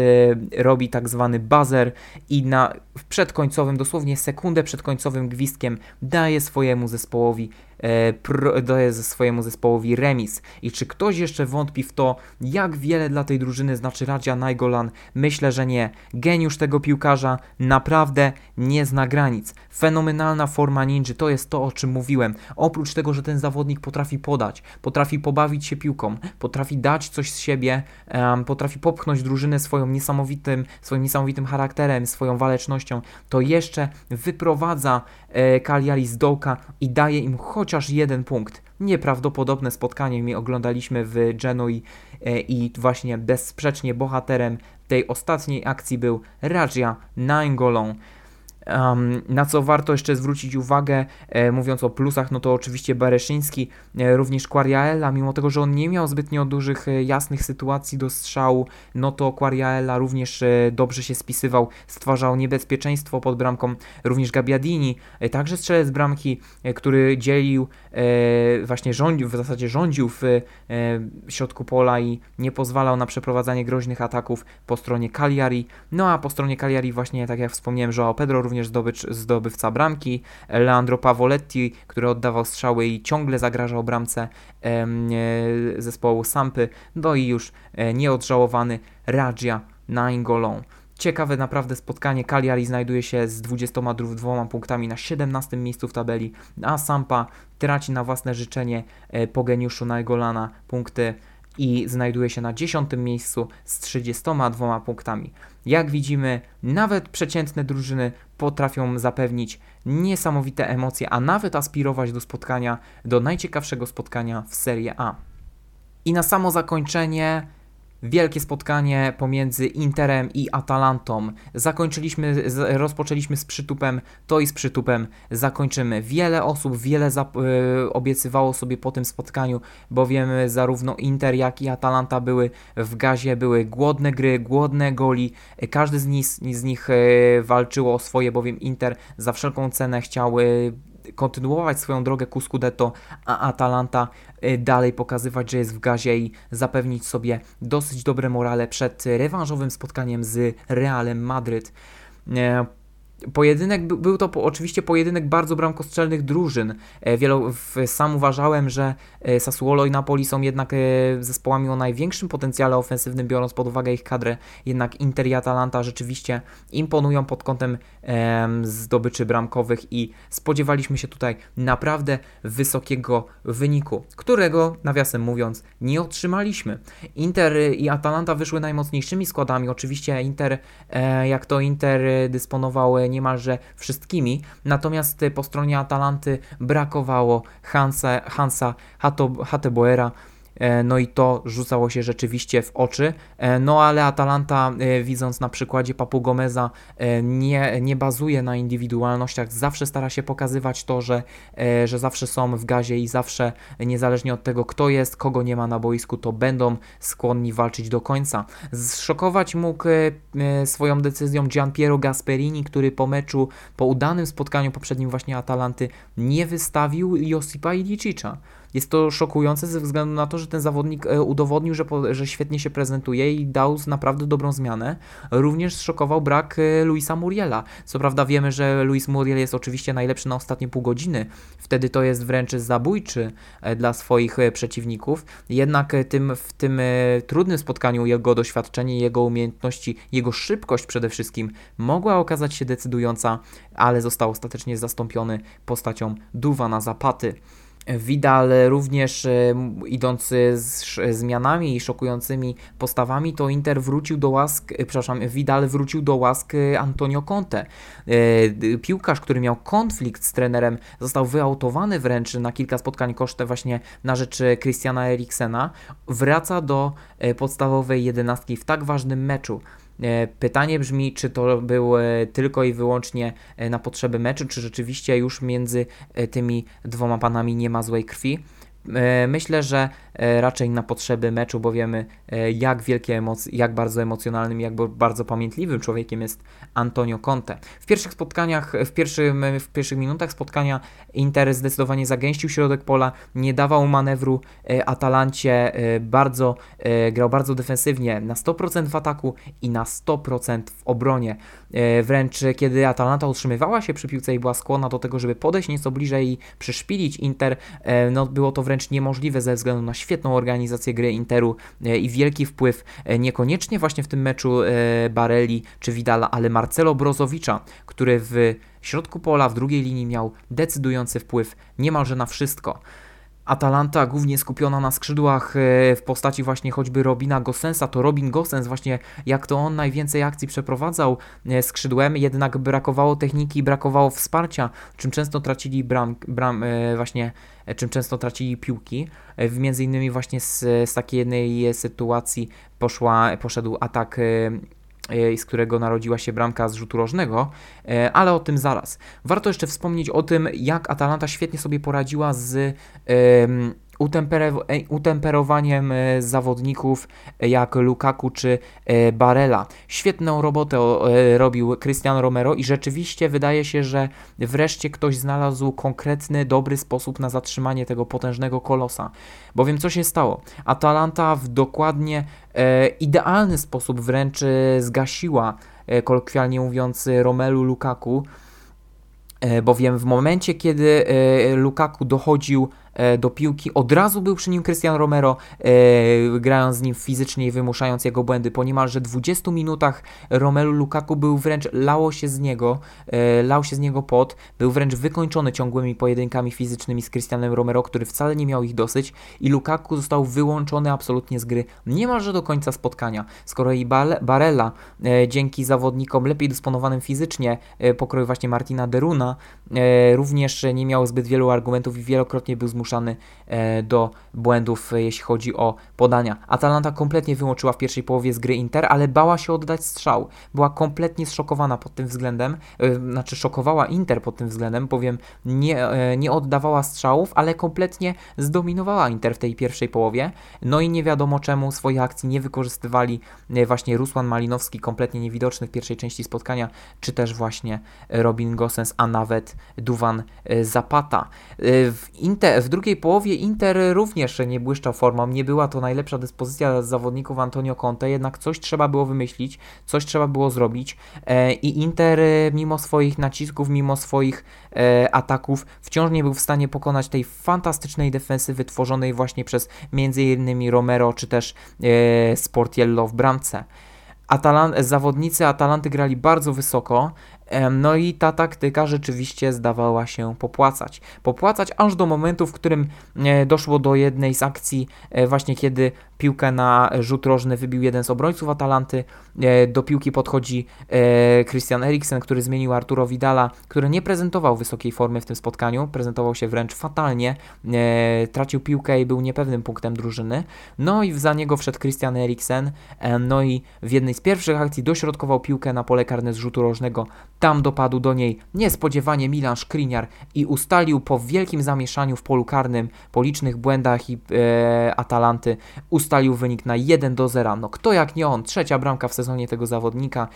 robi tak zwany buzzer i na przedkońcowym, dosłownie sekundę przed końcowym gwizdkiem daje swojemu zespołowi e, daje swojemu zespołowi remis. I czy ktoś jeszcze wątpi w to, jak wiele dla tej drużyny znaczy Radzia Najgolan? Myślę, że nie. Geniusz tego piłkarza naprawdę nie zna granic. Fenomenalna forma ninja to jest to, o czym mówiłem. Oprócz tego, że ten zawodnik potrafi podać, potrafi pobawić się piłką, potrafi dać coś z siebie, um, potrafi popchnąć drużynę swoją niesamowitym, swoim niesamowitym charakterem, swoją walecznością, to jeszcze wyprowadza e, z dołka i daje im chociaż jeden punkt. Nieprawdopodobne spotkanie mi oglądaliśmy w Genui e, i właśnie bezsprzecznie bohaterem tej ostatniej akcji był Raja Nainggolan. Na co warto jeszcze zwrócić uwagę, e, mówiąc o plusach, no to oczywiście Bereszyński, e, również Quariaella, mimo tego, że on nie miał zbytnio dużych, e, jasnych sytuacji do strzału, no to Quariaella również dobrze się spisywał, stwarzał niebezpieczeństwo pod bramką, również Gabbiadini, e, także strzelec bramki, który dzielił, właśnie rządził, w zasadzie rządził w środku pola i nie pozwalał na przeprowadzanie groźnych ataków po stronie Cagliari, no a po stronie Cagliari właśnie, tak jak wspomniałem, Joao Pedro również zdobycz, zdobywca bramki, Leandro Pavoletti, który oddawał strzały i ciągle zagrażał bramce e, zespołu Sampy, no i już e, nieodżałowany Raja Nainggolan. Ciekawe naprawdę spotkanie. Cagliari znajduje się z 22 punktami na 17 miejscu w tabeli, a Sampa traci na własne życzenie e, po geniuszu Naingolana punkty i znajduje się na 10 miejscu z 32 punktami. Jak widzimy, nawet przeciętne drużyny potrafią zapewnić niesamowite emocje, a nawet aspirować do spotkania, do najciekawszego spotkania w Serie A. I na samo zakończenie wielkie spotkanie pomiędzy Interem i Atalantą. Zakończyliśmy, rozpoczęliśmy z przytupem, to i z przytupem zakończymy. Wiele osób, wiele y, obiecywało sobie po tym spotkaniu, bowiem zarówno Inter, jak i Atalanta były w gazie, były głodne gry, głodne goli. Każdy z nich, z nich y, walczyło o swoje, bowiem Inter za wszelką cenę chciał kontynuować swoją drogę ku Scudetto, a Atalanta y, dalej pokazywać, że jest w gazie i zapewnić sobie dosyć dobre morale przed rewanżowym spotkaniem z Realem Madryt. E, Pojedynek był to oczywiście pojedynek bardzo bramkostrzelnych drużyn. E, wielo, sam uważałem, że e, Sassuolo i Napoli są jednak e, zespołami o największym potencjale ofensywnym, biorąc pod uwagę ich kadrę. Jednak Inter i Atalanta rzeczywiście imponują pod kątem zdobyczy bramkowych i spodziewaliśmy się tutaj naprawdę wysokiego wyniku, którego, nawiasem mówiąc, nie otrzymaliśmy. Inter i Atalanta wyszły najmocniejszymi składami. Oczywiście Inter, jak to Inter dysponował niemalże wszystkimi, natomiast po stronie Atalanty brakowało Hansa, Hansa Hateboera, E, no i to rzucało się rzeczywiście w oczy. E, no ale Atalanta, e, widząc na przykładzie Papu Gomeza, nie, nie bazuje na indywidualnościach, zawsze stara się pokazywać to, że, że zawsze są w gazie i zawsze, niezależnie od tego, kto jest, kogo nie ma na boisku, to będą skłonni walczyć do końca. Zszokować mógł swoją decyzją Gianpiero Gasperini, który po meczu, po udanym spotkaniu poprzednim właśnie Atalanty nie wystawił Josipa Ilicicia. Jest to szokujące ze względu na to, że ten zawodnik e, udowodnił, że, że świetnie się prezentuje i dał naprawdę dobrą zmianę. Również szokował brak e, Luisa Muriela. Co prawda wiemy, że Luis Muriel jest oczywiście najlepszy na ostatnie pół godziny. Wtedy to jest wręcz zabójczy e, dla swoich przeciwników. Jednak tym, w tym trudnym spotkaniu jego doświadczenie, jego umiejętności, jego szybkość przede wszystkim mogła okazać się decydująca, ale został ostatecznie zastąpiony postacią Duwana Zapaty. Vidal również e, idąc z zmianami i szokującymi postawami, to Inter wrócił do łask, e, przepraszam, Vidal wrócił do łask e, Antonio Conte. Piłkarz, który miał konflikt z trenerem, został wyautowany wręcz na kilka spotkań kosztem właśnie na rzecz Christiana Eriksena, wraca do podstawowej jedenastki w tak ważnym meczu. E, pytanie brzmi, czy to było e, tylko i wyłącznie e, na potrzeby meczu, czy rzeczywiście już między tymi dwoma panami nie ma złej krwi. Myślę, że E, raczej na potrzeby meczu, bo wiemy e, jak wielkie emocje, jak bardzo emocjonalnym, jak bardzo pamiętliwym człowiekiem jest Antonio Conte. W pierwszych spotkaniach, w, pierwszym, w pierwszych minutach spotkania Inter zdecydowanie zagęścił środek pola, nie dawał manewru e, Atalancie, bardzo grał bardzo defensywnie, na 100% w ataku i na 100% w obronie. Wręcz kiedy Atalanta utrzymywała się przy piłce i była skłonna do tego, żeby podejść nieco bliżej i przyszpilić Inter, no było to wręcz niemożliwe ze względu na świetną organizację gry Interu e, i wielki wpływ e, niekoniecznie właśnie w tym meczu e, Barelli czy Vidala, ale Marcelo Brozowicza, który w środku pola w drugiej linii miał decydujący wpływ niemalże na wszystko. Atalanta głównie skupiona na skrzydłach e, w postaci właśnie choćby Robina Gossensa, to Robin Gossens właśnie jak to on najwięcej akcji przeprowadzał e, skrzydłem, jednak brakowało techniki, brakowało wsparcia, czym często tracili bram, bram e, właśnie czym często tracili piłki. Między innymi właśnie z, z takiej jednej sytuacji poszła, poszedł atak z którego narodziła się bramka z rzutu rożnego, e, ale o tym zaraz. Warto jeszcze wspomnieć o tym, jak Atalanta świetnie sobie poradziła z E, utemperowaniem e, zawodników e, jak Lukaku czy Barella. Świetną robotę robił Cristiano Romero i rzeczywiście wydaje się, że wreszcie ktoś znalazł konkretny, dobry sposób na zatrzymanie tego potężnego kolosa. Bowiem co się stało? Atalanta w dokładnie idealny sposób wręcz zgasiła, kolokwialnie mówiąc, Romelu Lukaku, bowiem w momencie, kiedy Lukaku dochodził e, do piłki. Od razu był przy nim Cristian Romero, e, grając z nim fizycznie i wymuszając jego błędy. Po niemalże 20 minutach Romelu Lukaku był wręcz, lało się z niego, e, lał się z niego pot, był wręcz wykończony ciągłymi pojedynkami fizycznymi z Cristianem Romero, który wcale nie miał ich dosyć i Lukaku został wyłączony absolutnie z gry niemalże do końca spotkania. Z kolei Barella e, dzięki zawodnikom lepiej dysponowanym fizycznie, e, pokroju właśnie Martina Deruna, e, również nie miał zbyt wielu argumentów i wielokrotnie był zmuszany e, do błędów, e, jeśli chodzi o podania. Atalanta kompletnie wyłączyła w pierwszej połowie z gry Inter, ale bała się oddać strzał. Była kompletnie zszokowana pod tym względem, e, znaczy szokowała Inter pod tym względem, bowiem nie, e, nie oddawała strzałów, ale kompletnie zdominowała Inter w tej pierwszej połowie. No i nie wiadomo czemu swoich akcji nie wykorzystywali e, właśnie Rusłan Malinowski, kompletnie niewidoczny w pierwszej części spotkania, czy też właśnie Robin Gosens, a nawet Duwan Zapata. W, Inter, w drugiej połowie Inter również nie błyszczał formą, nie była to najlepsza dyspozycja zawodników Antonio Conte, jednak coś trzeba było wymyślić, coś trzeba było zrobić i Inter mimo swoich nacisków, mimo swoich ataków wciąż nie był w stanie pokonać tej fantastycznej defensywy tworzonej właśnie przez m.in. Romero czy też e, Sportiello w bramce. Atalan zawodnicy Atalanty grali bardzo wysoko, no i ta taktyka rzeczywiście zdawała się popłacać. Popłacać aż do momentu, w którym e, doszło do jednej z akcji, e, właśnie kiedy piłkę na rzut rożny wybił jeden z obrońców Atalanty. E, do piłki podchodzi Christian Eriksen, który zmienił Arturo Vidala, który nie prezentował wysokiej formy w tym spotkaniu, prezentował się wręcz fatalnie, tracił piłkę i był niepewnym punktem drużyny. No i za niego wszedł Christian Eriksen, no i w jednej z pierwszych akcji dośrodkował piłkę na pole karne z rzutu rożnego tam dopadł do niej niespodziewanie Milan Szkriniar i ustalił po wielkim zamieszaniu w polu karnym, po licznych błędach i e, Atalanty, ustalił wynik na 1 do 0. No kto jak nie on, trzecia bramka w sezonie tego zawodnika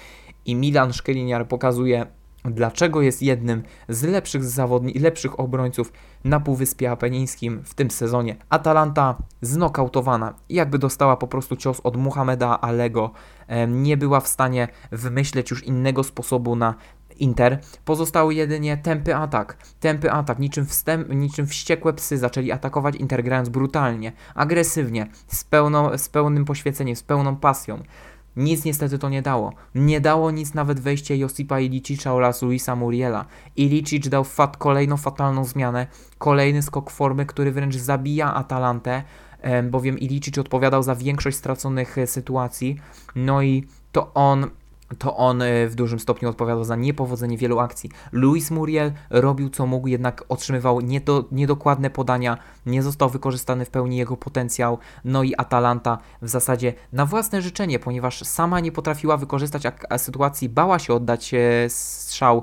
i Milan Szkriniar pokazuje dlaczego jest jednym z lepszych zawodni lepszych obrońców na Półwyspie Apenińskim w tym sezonie. Atalanta znokautowana, jakby dostała po prostu cios od Muhameda Alego, nie była w stanie wymyśleć już innego sposobu na Inter. Pozostały jedynie tępy atak. Tępy atak, niczym, wstęp, niczym wściekłe psy zaczęli atakować Inter grając brutalnie, agresywnie, z, pełną, z pełnym poświęceniem, z pełną pasją. Nic niestety to nie dało. Nie dało nic nawet wejście Josipa Ilicicza oraz Luisa Muriela. Ilicic dał fat, kolejną fatalną zmianę, kolejny skok formy, który wręcz zabija Atalantę, bowiem Ilicic odpowiadał za większość straconych e, sytuacji, no i to on to on e, w dużym stopniu odpowiadał za niepowodzenie wielu akcji. Luis Muriel robił co mógł, jednak otrzymywał niedo, niedokładne podania, nie został wykorzystany w pełni jego potencjał. No i Atalanta w zasadzie na własne życzenie, ponieważ sama nie potrafiła wykorzystać sytuacji, bała się oddać e, strzał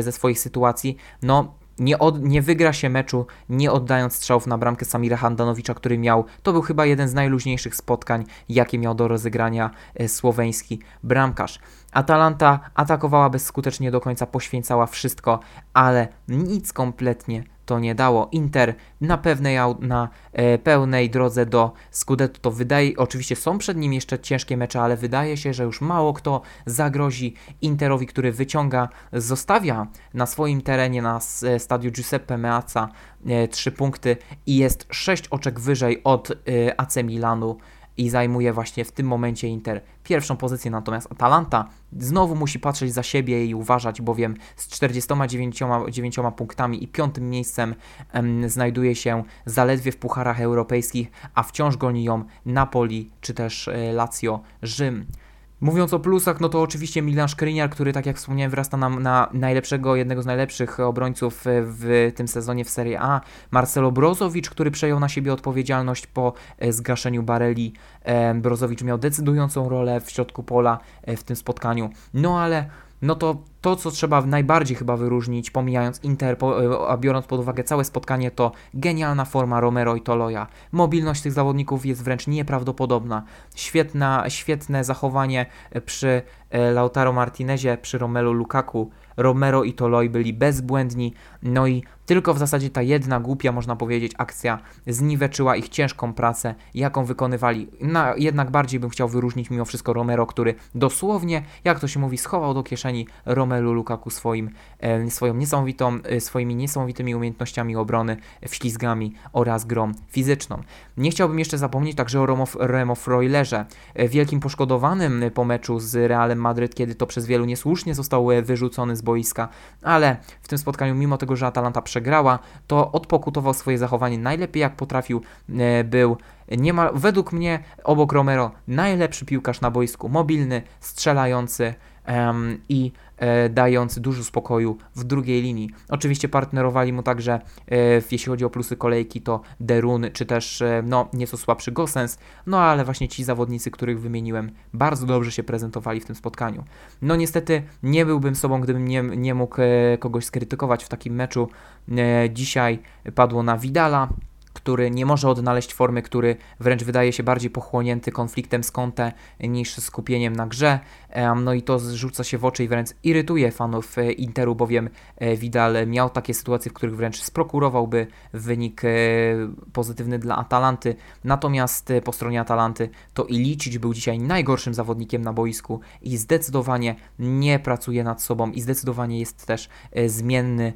ze swoich sytuacji. No, nie, od, nie wygra się meczu, nie oddając strzałów na bramkę Samira Handanowicza, który miał, to był chyba jeden z najluźniejszych spotkań, jakie miał do rozegrania e, słoweński bramkarz. Atalanta atakowała bezskutecznie do końca, poświęcała wszystko, ale nic kompletnie to nie dało. Inter na pewnej na e, pełnej drodze do Scudetto to wydaje, oczywiście są przed nim jeszcze ciężkie mecze, ale wydaje się, że już mało kto zagrozi Interowi, który wyciąga, zostawia na swoim terenie na e, stadiu Giuseppe Meazza e, trzy punkty i jest sześć oczek wyżej od e, AC Milanu i zajmuje właśnie w tym momencie Inter pierwszą pozycję, natomiast Atalanta znowu musi patrzeć za siebie i uważać, bowiem z 49 punktami i piątym miejscem em, znajduje się zaledwie w pucharach europejskich, a wciąż goni ją Napoli czy też e, Lazio Rzym. Mówiąc o plusach, no to oczywiście Milan Skriniar, który tak jak wspomniałem wyrasta nam na najlepszego, jednego z najlepszych obrońców w tym sezonie w Serie A. Marcelo Brozowicz, który przejął na siebie odpowiedzialność po e, zgaszeniu Bareli. E, Brozowicz miał decydującą rolę w środku pola e, w tym spotkaniu. No ale no to to, co trzeba najbardziej chyba wyróżnić, pomijając Inter, a biorąc pod uwagę całe spotkanie, to genialna forma Romero i Toloja. Mobilność tych zawodników jest wręcz nieprawdopodobna. Świetna, świetne zachowanie przy e, Lautaro Martinezie, przy Romelu Lukaku. Romero i Toloi byli bezbłędni, no i Tylko w zasadzie ta jedna głupia, można powiedzieć, akcja zniweczyła ich ciężką pracę, jaką wykonywali. Na, jednak bardziej bym chciał wyróżnić mimo wszystko Romero, który dosłownie, jak to się mówi, schował do kieszeni Romelu Lukaku swoim, e, swoją niesamowitą, e, swoimi niesamowitymi umiejętnościami obrony, wślizgami oraz grą fizyczną. Nie chciałbym jeszcze zapomnieć także o Romo, Remo Freulerze, e, wielkim poszkodowanym po meczu z Realem Madryt, kiedy to przez wielu niesłusznie został e, wyrzucony z boiska, ale w tym spotkaniu, mimo tego, że Atalanta przegrała, to odpokutował swoje zachowanie. Najlepiej jak potrafił, e, był niemal, według mnie obok Romero najlepszy piłkarz na boisku, mobilny, strzelający um, i e, dający dużo spokoju w drugiej linii. Oczywiście partnerowali mu także, e, jeśli chodzi o plusy kolejki, to Derun, czy też e, no, nieco słabszy Gosens, no ale właśnie ci zawodnicy, których wymieniłem, bardzo dobrze się prezentowali w tym spotkaniu. No niestety nie byłbym sobą, gdybym nie, nie mógł kogoś skrytykować w takim meczu. Dzisiaj padło na Vidala, który nie może odnaleźć formy, który wręcz wydaje się bardziej pochłonięty konfliktem z Conte niż skupieniem na grze. No i to rzuca się w oczy i wręcz irytuje fanów e, Interu, bowiem e, Vidal miał takie sytuacje, w których wręcz sprokurowałby wynik e, pozytywny dla Atalanty. Natomiast po stronie Atalanty to Ilicic był dzisiaj najgorszym zawodnikiem na boisku i zdecydowanie nie pracuje nad sobą i zdecydowanie jest też zmienny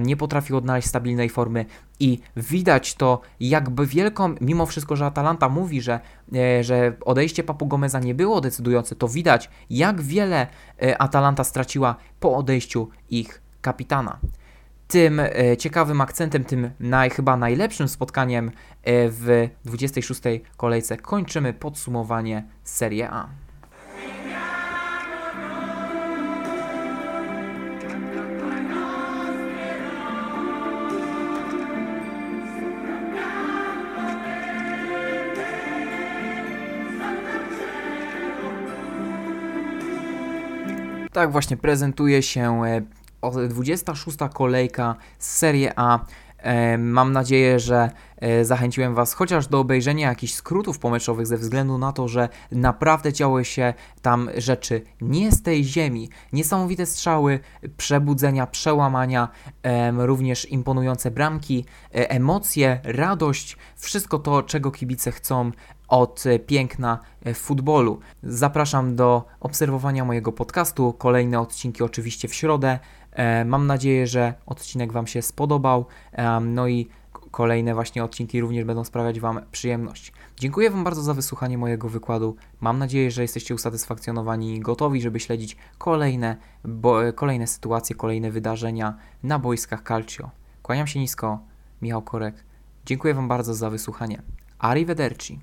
nie potrafił odnaleźć stabilnej formy i widać to jakby wielką, mimo wszystko, że Atalanta mówi, że, że odejście Papu Gomeza nie było decydujące, to widać jak wiele e, Atalanta straciła po odejściu ich kapitana. Tym e, ciekawym akcentem, tym naj, chyba najlepszym spotkaniem e, w 26. kolejce kończymy podsumowanie Serie A. Tak właśnie prezentuje się 26. E, kolejka z Serie A. E, mam nadzieję, że e, zachęciłem Was chociaż do obejrzenia jakichś skrótów pomeczowych ze względu na to, że naprawdę działy się tam rzeczy nie z tej ziemi. Niesamowite strzały, przebudzenia, przełamania, również imponujące bramki, emocje, radość, wszystko to, czego kibice chcą od piękna w futbolu. Zapraszam do obserwowania mojego podcastu. Kolejne odcinki oczywiście w środę. E, mam nadzieję, że odcinek Wam się spodobał. No i kolejne właśnie odcinki również będą sprawiać Wam przyjemność. Dziękuję Wam bardzo za wysłuchanie mojego wykładu. Mam nadzieję, że jesteście usatysfakcjonowani i gotowi, żeby śledzić kolejne, bo, kolejne sytuacje, kolejne wydarzenia na boiskach Calcio. Kłaniam się nisko, Michał Korek. Dziękuję Wam bardzo za wysłuchanie. Arrivederci.